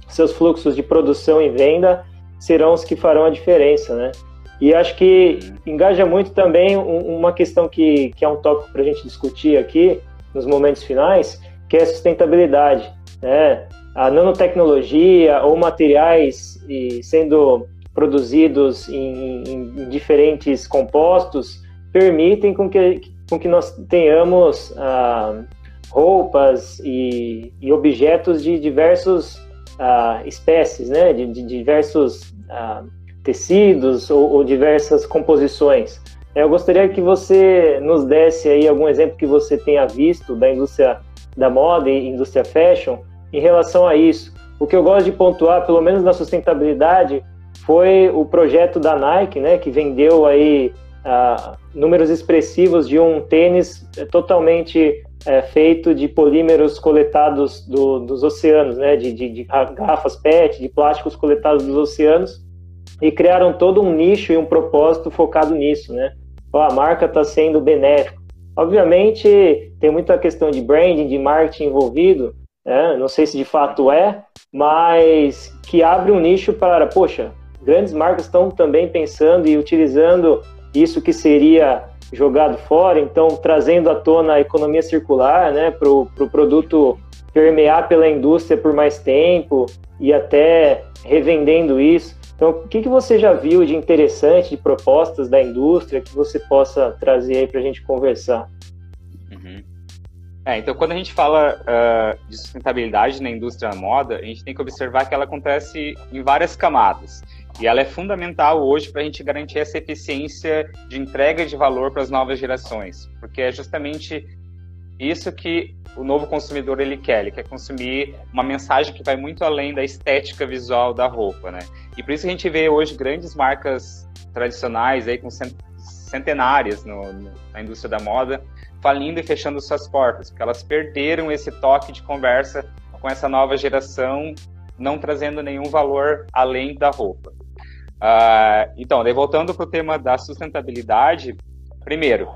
seus fluxos de produção e venda serão os que farão a diferença, né? E acho que engaja muito também uma questão que, que é um tópico para a gente discutir aqui nos momentos finais, que é a sustentabilidade. Né? A nanotecnologia ou materiais sendo produzidos em, em diferentes compostos permitem com que, com que nós tenhamos ah, roupas e, e, objetos de diversos ah, espécies, né? de, de diversos ah, tecidos ou, ou diversas composições. Eu gostaria que você nos desse aí algum exemplo que você tenha visto da indústria da moda e indústria fashion em relação a isso. O que eu gosto de pontuar, pelo menos na sustentabilidade, foi o projeto da Nike, né, que vendeu aí uh, números expressivos de um tênis totalmente é, feito de polímeros coletados do, dos oceanos, né, de, de, de garrafas PET, de plásticos coletados dos oceanos, e criaram todo um nicho e um propósito focado nisso, né? a marca está sendo benéfica. Obviamente, tem muita questão de branding, de marketing envolvido, né? não sei se de fato é, mas que abre um nicho para, poxa, grandes marcas estão também pensando e utilizando isso que seria jogado fora, então trazendo à tona a economia circular, né, para o pro produto permear pela indústria por mais tempo e até revendendo isso. Então, o que, que você já viu de interessante, de propostas da indústria que você possa trazer aí para a gente conversar? Uhum. É, então, quando a gente fala uh, de sustentabilidade na indústria da moda, a gente tem que observar que ela acontece em várias camadas. E ela é fundamental hoje para a gente garantir essa eficiência de entrega de valor para as novas gerações, porque é justamente isso que o novo consumidor ele quer, ele quer consumir uma mensagem que vai muito além da estética visual da roupa, né? E por isso a gente vê hoje grandes marcas tradicionais aí com centenárias no, na indústria da moda falindo e fechando suas portas, porque elas perderam esse toque de conversa com essa nova geração, não trazendo nenhum valor além da roupa. Uh, então, daí voltando para o tema da sustentabilidade, primeiro,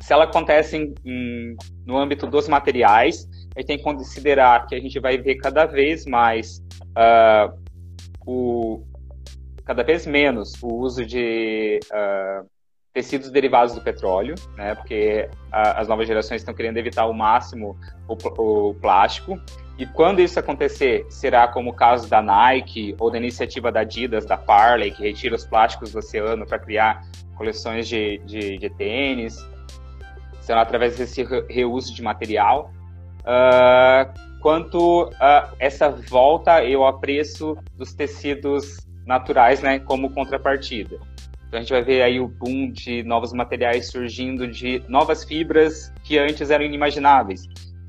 se ela acontece em, em, no âmbito dos materiais, a gente tem que considerar que a gente vai ver cada vez mais uh, o cada vez menos o uso de uh, tecidos derivados do petróleo, né? Porque as novas gerações estão querendo evitar ao máximo o, o, plástico. E quando isso acontecer, será como o caso da Nike ou da iniciativa da Adidas, da Parley, que retira os plásticos do oceano para criar coleções de, de, de tênis será através desse reuso de material, uh, quanto uh, essa volta e o apreço dos tecidos naturais, né, como contrapartida. Então a gente vai ver aí o boom de novos materiais surgindo, de novas fibras que antes eram inimagináveis.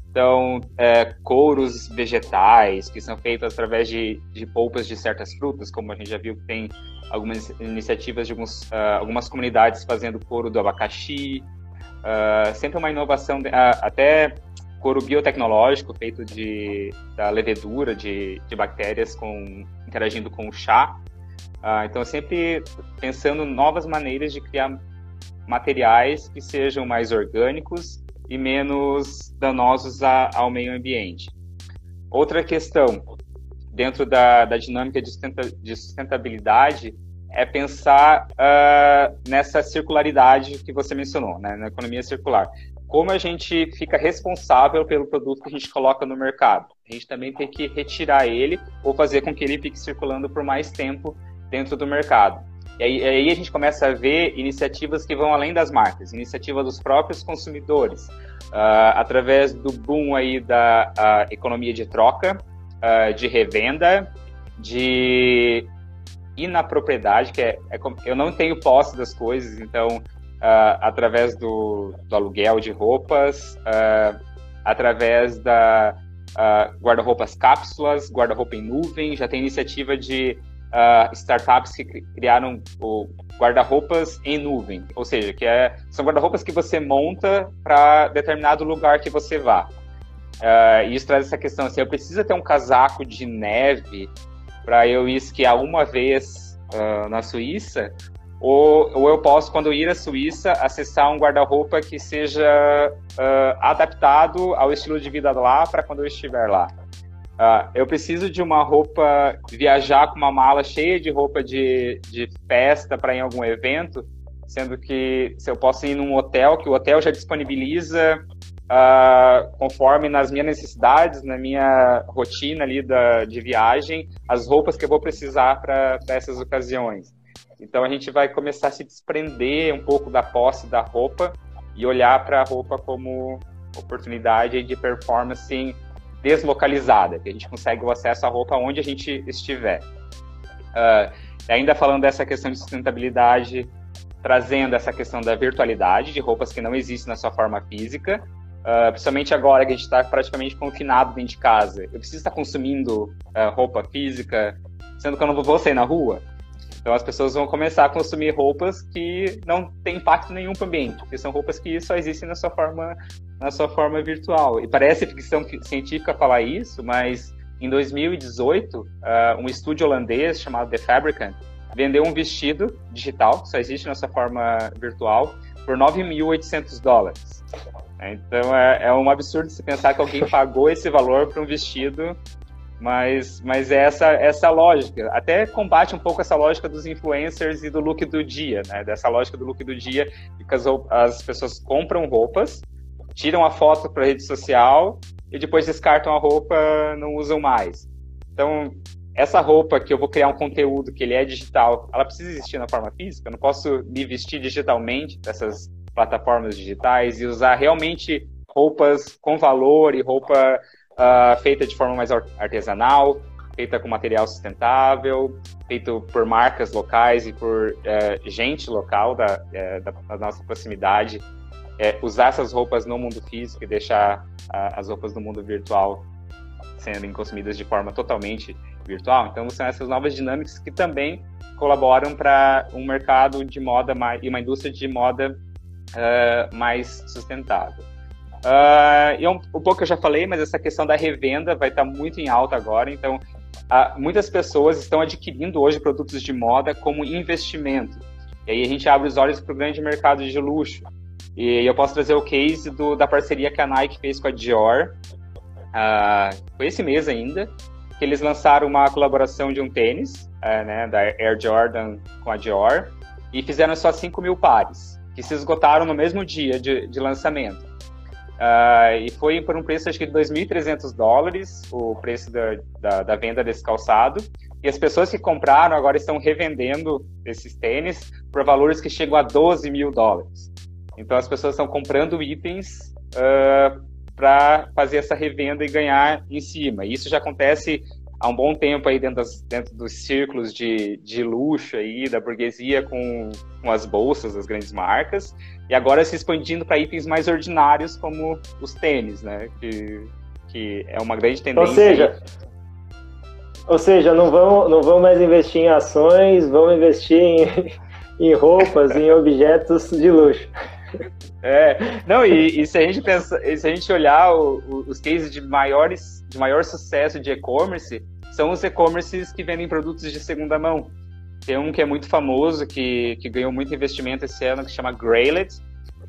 Então, é, couros vegetais que são feitos através de, de polpas de certas frutas, como a gente já viu que tem algumas iniciativas de alguns, uh, algumas comunidades fazendo couro do abacaxi, uh, sempre uma inovação, de, uh, até couro biotecnológico feito de, da levedura de, de bactérias com, interagindo com o chá. então, sempre pensando novas maneiras de criar materiais que sejam mais orgânicos e menos danosos a, ao meio ambiente. Outra questão, dentro da, da dinâmica de, de sustentabilidade, é pensar uh, nessa circularidade que você mencionou, né, na economia circular. Como a gente fica responsável pelo produto que a gente coloca no mercado. A gente também tem que retirar ele ou fazer com que ele fique circulando por mais tempo dentro do mercado. E aí, aí, a gente começa a ver iniciativas que vão além das marcas, iniciativa dos próprios consumidores, uh, através do boom aí da uh, economia de troca, uh, de revenda, de inapropriedade, que é, é, eu não tenho posse das coisas, então através do, do, aluguel de roupas, através da guarda-roupas cápsulas, guarda-roupa em nuvem, já tem iniciativa de uh, startups que criaram guarda-roupas em nuvem, ou seja, que é, são guarda-roupas que você monta para determinado lugar que você vá. Uh, e isso traz essa questão assim, eu preciso ter um casaco de neve para eu esquiar uma vez uh, na Suíça, ou, ou, eu posso, quando eu ir à Suíça, acessar um guarda-roupa que seja uh, adaptado ao estilo de vida lá para quando eu estiver lá. Uh, eu preciso de uma roupa, viajar com uma mala cheia de roupa de, de festa para ir em algum evento, sendo que se eu posso ir num hotel, que o hotel já disponibiliza uh, conforme nas minhas necessidades, na minha rotina ali da, de viagem, as roupas que eu vou precisar para essas ocasiões. Então a gente vai começar a se desprender um pouco da posse da roupa e olhar para a roupa como oportunidade de performance deslocalizada, que a gente consegue o acesso à roupa onde a gente estiver. Uh, ainda falando dessa questão de sustentabilidade, trazendo essa questão da virtualidade, de roupas que não existem na sua forma física, uh, principalmente agora que a gente está praticamente confinado dentro de casa. Eu preciso estar consumindo uh, roupa física, sendo que eu não vou sair na rua. Então as pessoas vão começar a consumir roupas que não têm impacto nenhum para o ambiente, porque são roupas que só existem na sua forma, na sua forma virtual. E parece ficção científica falar isso, mas em 2018, uh, ah, um estúdio holandês chamado The Fabricant vendeu um vestido digital, que só existe na sua forma virtual, por 9.800 dólares. Então é, é um absurdo se pensar que alguém pagou esse valor para um vestido mas, mas é essa, essa lógica. Até combate um pouco essa lógica dos influencers e do look do dia, né? Dessa lógica do look do dia, que as, as pessoas compram roupas, tiram a foto para rede social e depois descartam a roupa, não usam mais. Então, essa roupa que eu vou criar um conteúdo que ele é digital, ela precisa existir na forma física. Eu não posso me vestir digitalmente dessas plataformas digitais e usar realmente roupas com valor e roupa uh, feita de forma mais artesanal, feita com material sustentável, feito por marcas locais e por uh, gente local da, uh, da, da, nossa proximidade. É, usar essas roupas no mundo físico e deixar as roupas no mundo virtual sendo consumidas de forma totalmente virtual. Então, são essas novas dinâmicas que também colaboram para um mercado de moda mais, e uma indústria de moda uh, mais sustentável. Uh, e um, um pouco eu já falei, mas essa questão da revenda vai estar muito em alta agora. Então, uh, muitas pessoas estão adquirindo hoje produtos de moda como investimento. E aí a gente abre os olhos para o grande mercado de luxo. E eu posso trazer o case do, da parceria que a Nike fez com a Dior. Uh, foi esse mês ainda, que eles lançaram uma colaboração de um tênis, uh, né, da Air Jordan com a Dior, e fizeram só 5 mil pares, que se esgotaram no mesmo dia de, de lançamento. Uh, e foi por um preço, acho que de 2.300 dólares, o preço da, da, da, venda desse calçado. E as pessoas que compraram agora estão revendendo esses tênis por valores que chegam a 12 mil dólares. Então as pessoas estão comprando itens uh, ah, para fazer essa revenda e ganhar em cima. Isso já acontece há um bom tempo aí dentro, das, dentro dos círculos de, de luxo aí, da burguesia com, com as bolsas das grandes marcas, e agora se expandindo para itens mais ordinários como os tênis, né? Que, que é uma grande tendência. Ou seja, ou seja não, vão, não vão mais investir em ações, vão investir em, em roupas, em objetos de luxo. É, não, e, e, se a gente pensa, se a gente olhar o, o, os cases de maiores, de maior sucesso de e-commerce, são os e-commerces que vendem produtos de segunda mão. Tem um que é muito famoso, que, que ganhou muito investimento esse ano, que chama Graylet,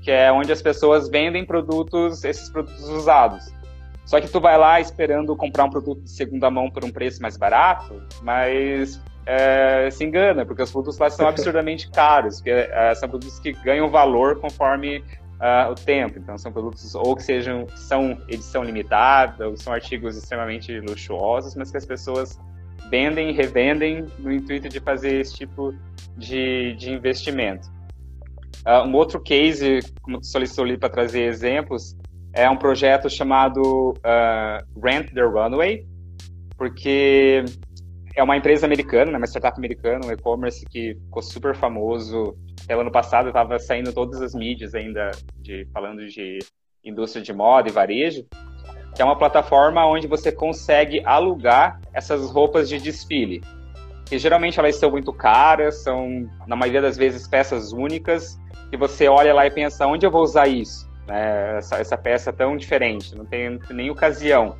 que é onde as pessoas vendem produtos, esses produtos usados. Só que tu vai lá esperando comprar um produto de segunda mão por um preço mais barato, mas é, se engana, porque os produtos lá são absurdamente caros, que é, são produtos que ganham valor conforme uh, o tempo. Então são produtos ou que sejam são edição limitada, ou são artigos extremamente luxuosos, mas que as pessoas vendem e revendem no intuito de fazer esse tipo de, de investimento. Uh, um outro case, como solicitou ali para trazer exemplos, é um projeto chamado uh, Rent the Runway, porque é uma empresa americana, né, uma startup americana, um e-commerce que ficou super famoso. Até o ano passado estava saindo todas as mídias ainda de falando de indústria de moda e varejo, que é uma plataforma onde você consegue alugar essas roupas de desfile. Que geralmente elas são muito caras, são na maioria das vezes peças únicas, que você olha lá e pensa onde eu vou usar isso, né? essa, essa peça tão diferente, não tem nem ocasião.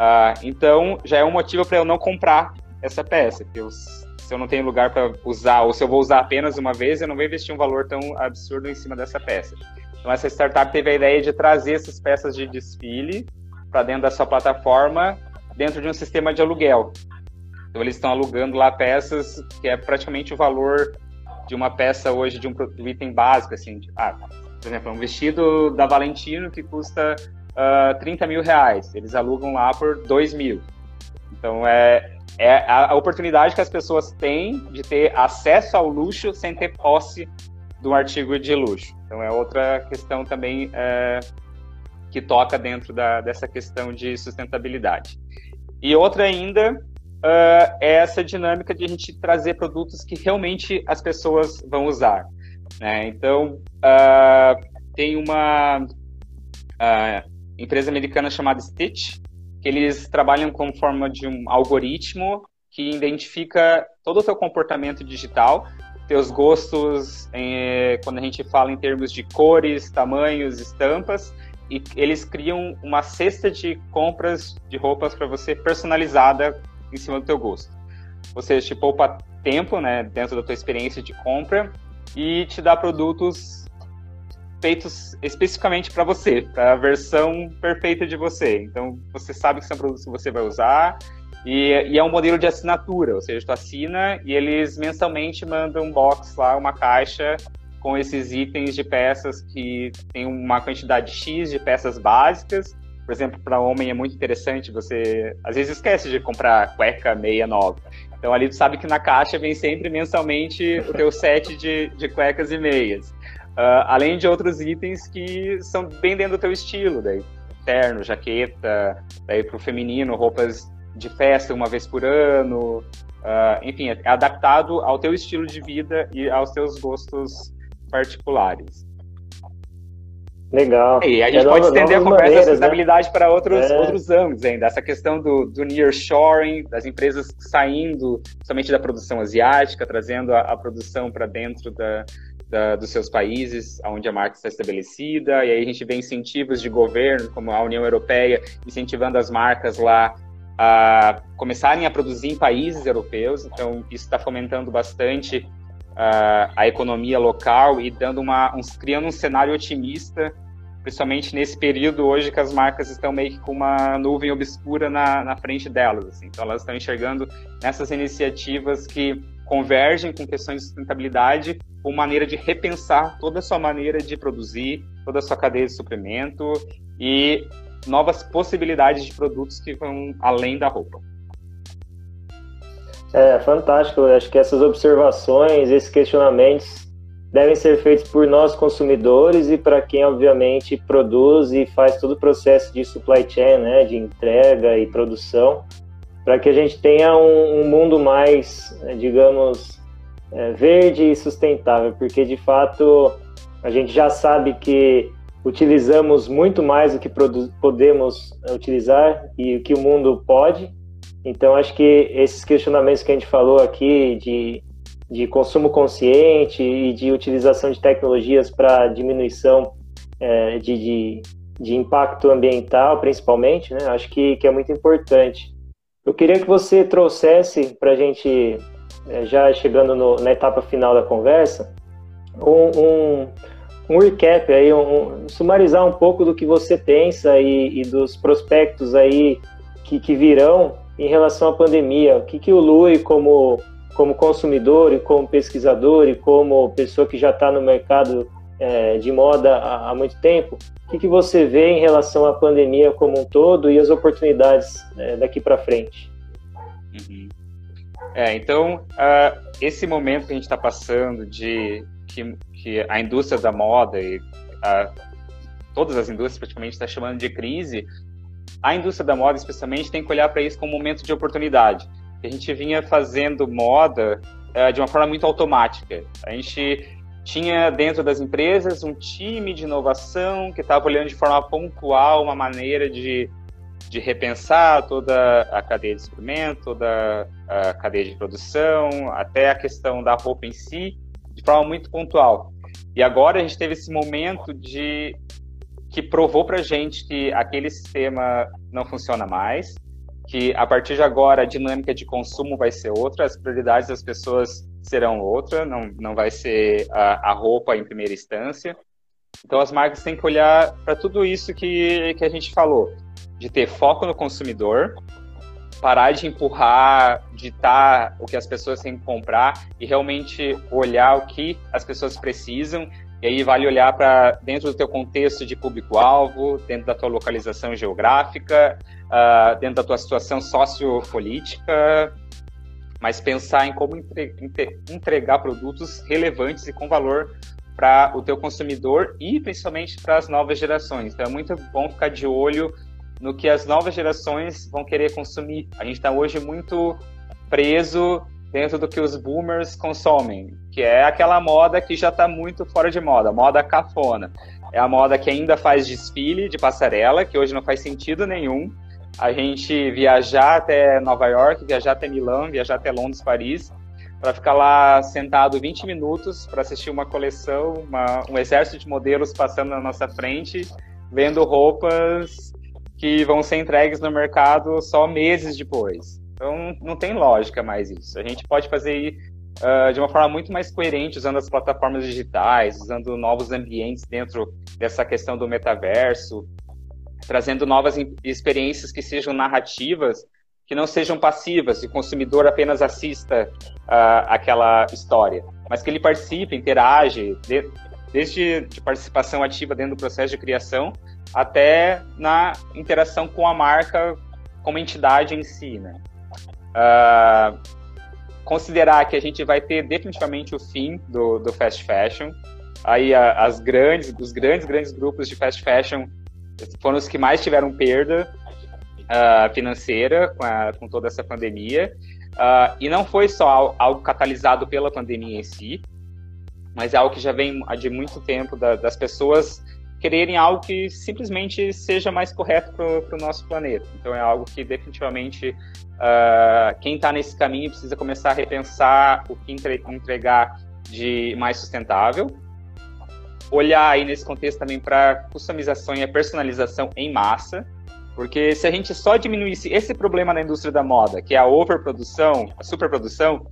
Uh, então já é um motivo para eu não comprar essa peça, eu, se eu não tenho lugar para usar, ou se eu vou usar apenas uma vez, eu não vou investir um valor tão absurdo em cima dessa peça. Então, essa startup teve a ideia de trazer essas peças de desfile para dentro da sua plataforma, dentro de um sistema de aluguel. Então, eles estão alugando lá peças que é praticamente o valor de uma peça hoje de um, de um item básico, assim, de, ah, por exemplo, um vestido da Valentino que custa uh, ah, 30 mil reais, eles alugam lá por 2 mil. Então, é, é a, oportunidade que as pessoas têm de ter acesso ao luxo sem ter posse do artigo de luxo. Então é outra questão também é, que toca dentro da, dessa questão de sustentabilidade. E outra ainda uh, é essa dinâmica de a gente trazer produtos que realmente as pessoas vão usar. Né? Então, uh, tem uma uh, empresa americana chamada Stitch, que eles trabalham com forma de um algoritmo que identifica todo o teu comportamento digital, teus gostos, em, quando a gente fala em termos de cores, tamanhos, estampas, e eles criam uma cesta de compras de roupas para você personalizada em cima do teu gosto. Ou seja, te poupa tempo, né, dentro da tua experiência de compra e te dá produtos feitos especificamente para você, para a versão perfeita de você. Então, você sabe que são produtos que você vai usar e, e, é um modelo de assinatura, ou seja, tu assina e eles mensalmente mandam um box lá, uma caixa com esses itens de peças que tem uma quantidade X de peças básicas. Por exemplo, para homem é muito interessante, você às vezes esquece de comprar cueca meia nova. Então ali tu sabe que na caixa vem sempre mensalmente o teu set de, de cuecas e meias. Uh, além de outros itens que são bem dentro do teu estilo, daí terno, jaqueta, daí para o feminino, roupas de festa uma vez por ano, uh, enfim, é adaptado ao teu estilo de vida e aos teus gostos particulares. Legal. E a gente é pode estender a conversa da sustentabilidade né? para outros, é. outros âmbitos ainda. Essa questão do, do nearshoring, das empresas saindo somente da produção asiática, trazendo a, a produção para dentro da, da, dos seus países, onde a marca está estabelecida, e aí a gente vê incentivos de governo, como a União Europeia, incentivando as marcas lá a começarem a produzir em países europeus, então isso está fomentando bastante a economia local e dando uma, um, criando um cenário otimista, principalmente nesse período hoje que as marcas estão meio que com uma nuvem obscura na, na frente delas, assim. então elas estão enxergando nessas iniciativas que convergem com questões de sustentabilidade uma maneira de repensar toda a sua maneira de produzir, toda a sua cadeia de suprimento e novas possibilidades de produtos que vão além da roupa. É fantástico. Eu acho que essas observações, esses questionamentos devem ser feitos por nós consumidores e para quem obviamente produz e faz todo o processo de supply chain, né, de entrega e produção para que a gente tenha um, um mundo mais, né, digamos, é, verde e sustentável, porque de fato a gente já sabe que utilizamos muito mais do que podemos utilizar e o que o mundo pode. Então, acho que esses questionamentos que a gente falou aqui de, de consumo consciente e de utilização de tecnologias para diminuição é, de, de, de, impacto ambiental, principalmente, né? acho que, que é muito importante. Eu queria que você trouxesse para a gente, é, já chegando no, na etapa final da conversa, um, um um recap aí, um, um, sumarizar um pouco do que você pensa e, e dos prospectos aí que, que, virão em relação à pandemia. O que, que o Lui, como, como consumidor e como pesquisador e como pessoa que já está no mercado é, de moda há, há, muito tempo, o que, que você vê em relação à pandemia como um todo e as oportunidades é, daqui para frente? Uhum. É, então, uh, esse momento que a gente está passando de que, que a indústria da moda e todas as indústrias praticamente está chamando de crise, a indústria da moda especialmente tem que olhar para isso como um momento de oportunidade. A gente vinha fazendo moda é, de uma forma muito automática. A gente tinha dentro das empresas um time de inovação que estava olhando de forma pontual uma maneira de, de repensar toda a cadeia de suprimento, toda a cadeia de produção, até a questão da roupa em si de forma muito pontual. E agora a gente teve esse momento de que provou para gente que aquele sistema não funciona mais, que a partir de agora a dinâmica de consumo vai ser outra, as prioridades das pessoas serão outra, não, não vai ser a, a roupa em primeira instância. Então as marcas têm que olhar para tudo isso que, que a gente falou, de ter foco no consumidor, parar de empurrar, ditar o que as pessoas têm que comprar e realmente olhar o que as pessoas precisam. E aí vale olhar para dentro do teu contexto de público-alvo, dentro da tua localização geográfica, uh, dentro da tua situação sociopolítica, mas pensar em como entre, entregar produtos relevantes e com valor para o teu consumidor e principalmente para as novas gerações. Então é muito bom ficar de olho no que as novas gerações vão querer consumir. A gente está hoje muito preso dentro do que os boomers consomem, que é aquela moda que já está muito fora de moda, moda cafona. É a moda que ainda faz desfile de passarela, que hoje não faz sentido nenhum. A gente viajar até Nova York, viajar até Milão, viajar até Londres, Paris, para ficar lá sentado 20 minutos para assistir uma coleção, uma, um exército de modelos passando na nossa frente, vendo roupas que vão ser entregues no mercado só meses depois. Então, não tem lógica mais isso. A gente pode fazer uh, de uma forma muito mais coerente, usando as plataformas digitais, usando novos ambientes dentro dessa questão do metaverso, trazendo novas experiências que sejam narrativas, que não sejam passivas, e o consumidor apenas assista uh, aquela história, mas que ele participe, interage, de, desde de participação ativa dentro do processo de criação, até na interação com a marca como entidade em si, né? Uh, considerar que a gente vai ter definitivamente o fim do, do fast fashion. Aí a, as grandes, os grandes, grandes grupos de fast fashion foram os que mais tiveram perda uh, financeira com, a, com, toda essa pandemia. Uh, e não foi só algo catalisado pela pandemia em si, mas é algo que já vem de muito tempo da, das pessoas quererem algo que simplesmente seja mais correto para o nosso planeta. Então é algo que definitivamente uh, quem está nesse caminho precisa começar a repensar o que entregar de mais sustentável. Olhar aí nesse contexto também para customização e a personalização em massa, porque se a gente só diminuísse esse problema na indústria da moda, que é a overprodução, a superprodução,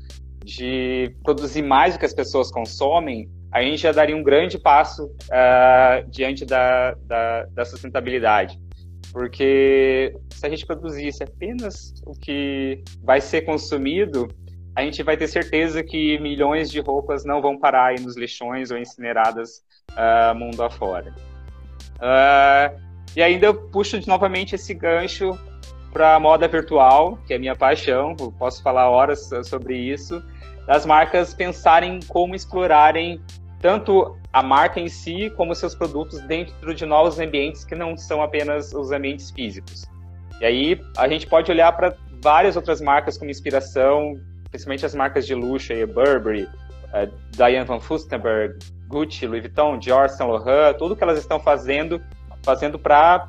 de produzir mais do que as pessoas consomem, a gente já daria um grande passo uh, diante da, da, da, sustentabilidade. Porque se a gente produzisse apenas o que vai ser consumido, a gente vai ter certeza que milhões de roupas não vão parar aí nos lixões ou incineradas uh, mundo afora. Uh, e ainda eu puxo novamente esse gancho para a moda virtual, que é minha paixão, eu posso falar horas sobre isso, das marcas pensarem como explorarem tanto a marca em si como seus produtos dentro de novos ambientes que não são apenas os ambientes físicos. E aí a gente pode olhar para várias outras marcas como inspiração, principalmente as marcas de luxo, aí, Burberry, uh, Diane Van Furstenberg, Gucci, Louis Vuitton, Dior, Saint Laurent, tudo que elas estão fazendo, fazendo para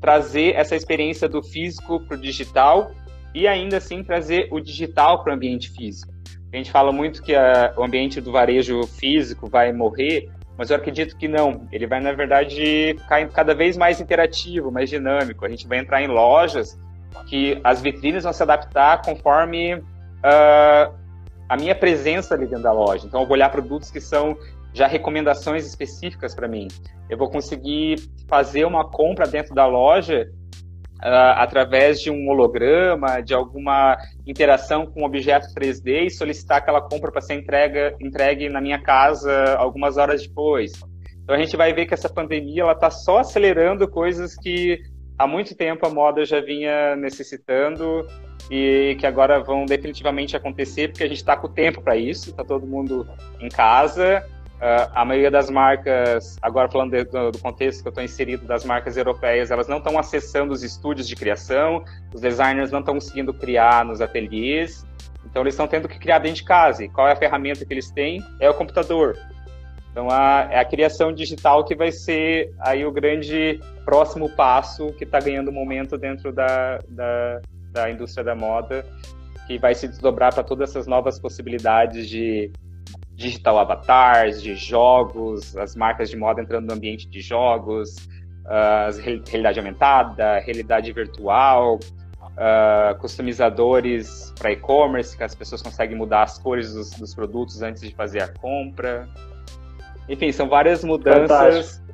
trazer essa experiência do físico para o digital e ainda assim trazer o digital para o ambiente físico. A gente fala muito que a, o ambiente do varejo físico vai morrer, mas eu acredito que não. Ele vai, na verdade, ficar cada vez mais interativo, mais dinâmico. A gente vai entrar em lojas que as vitrines vão se adaptar conforme uh, a minha presença ali dentro da loja. Então, eu vou olhar produtos que são já recomendações específicas para mim. Eu vou conseguir fazer uma compra dentro da loja uh, através de um holograma, de alguma interação com um objeto 3D e solicitar aquela compra para ser entrega, entregue na minha casa algumas horas depois. Então a gente vai ver que essa pandemia ela está só acelerando coisas que há muito tempo a moda já vinha necessitando e que agora vão definitivamente acontecer porque a gente está com tempo para isso, está todo mundo em casa Uh, a maioria das marcas, agora falando do, do, contexto que eu estou inserido das marcas europeias, elas não estão acessando os estúdios de criação, os designers não estão conseguindo criar nos ateliês, então eles estão tendo que criar dentro de casa. E qual é a ferramenta que eles têm? É o computador. Então a, é a criação digital que vai ser aí o grande próximo passo que está ganhando momento dentro da, da, da indústria da moda, que vai se desdobrar para todas essas novas possibilidades de digital avatars, de jogos, as marcas de moda entrando no ambiente de jogos, uh, realidade aumentada, realidade virtual, uh, customizadores para e-commerce, que as pessoas conseguem mudar as cores dos, dos, produtos antes de fazer a compra. Enfim, são várias mudanças. Fantástico.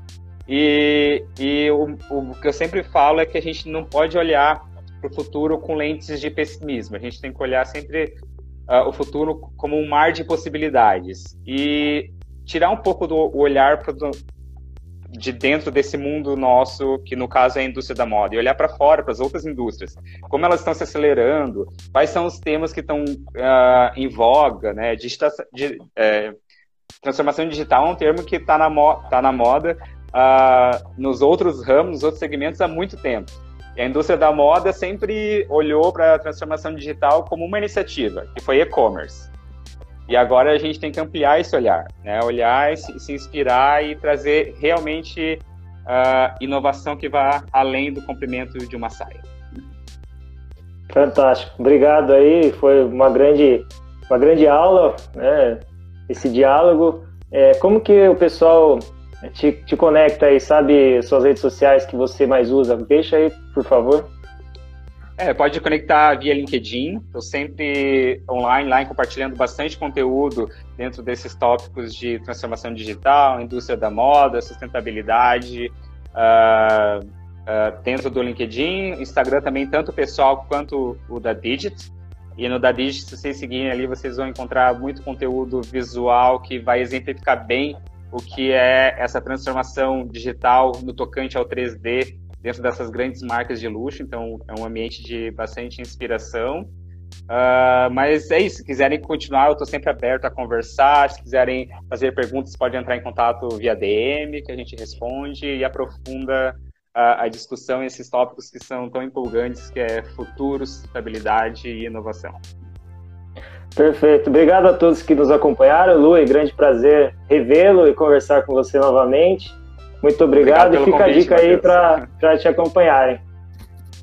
E, e o, o que eu sempre falo é que a gente não pode olhar para o futuro com lentes de pessimismo. A gente tem que olhar sempre uh, o futuro como um mar de possibilidades e tirar um pouco do olhar pro, de dentro desse mundo nosso, que no caso é a indústria da moda, e olhar para fora, para as outras indústrias, como elas estão se acelerando, quais são os temas que estão uh, em voga, né? Digita de, é, transformação digital é um termo que está na, mo tá na moda uh, nos outros ramos, nos outros segmentos há muito tempo. E a indústria da moda sempre olhou para a transformação digital como uma iniciativa, que foi e-commerce. E agora a gente tem que ampliar esse olhar, né? olhar, se, se inspirar e trazer realmente uh, inovação que vá além do comprimento de uma saia. Fantástico, obrigado aí, foi uma grande, uma grande aula, né? esse diálogo. É, como que o pessoal te, te conecta aí, sabe suas redes sociais que você mais usa? Deixa aí, por favor. É, pode conectar via LinkedIn. Estou sempre online lá compartilhando bastante conteúdo dentro desses tópicos de transformação digital, indústria da moda, sustentabilidade. Uh, uh, dentro do LinkedIn, Instagram também, tanto pessoal quanto o da Digit. E no da Digit, se vocês seguirem ali, vocês vão encontrar muito conteúdo visual que vai exemplificar bem o que é essa transformação digital no tocante ao 3D dentro dessas grandes marcas de luxo. Então, é um ambiente de bastante inspiração. Uh, mas é isso, se quiserem continuar, eu estou sempre aberto a conversar. Se quiserem fazer perguntas, pode entrar em contato via DM, que a gente responde e aprofunda a, a discussão e esses tópicos que são tão empolgantes, que é futuro, sustentabilidade e inovação. Perfeito. Obrigado a todos que nos acompanharam. Lu, é grande prazer revê-lo e conversar com você novamente. Muito obrigado, obrigado e fica convite, a dica aí para te acompanharem.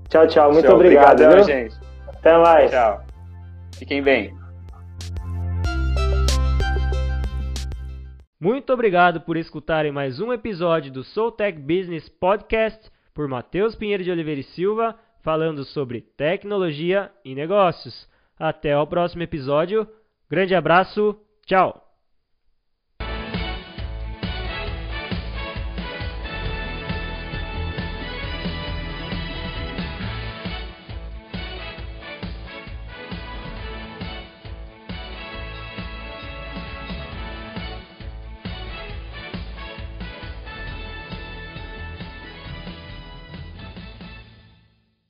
Tchau, tchau. Muito Show. obrigado. Obrigadão, gente. Até mais. Tchau. Fiquem bem. Muito obrigado por escutarem mais um episódio do Soul Tech Business Podcast por Matheus Pinheiro de Oliveira e Silva, falando sobre tecnologia e negócios. Até o próximo episódio. Grande abraço. Tchau.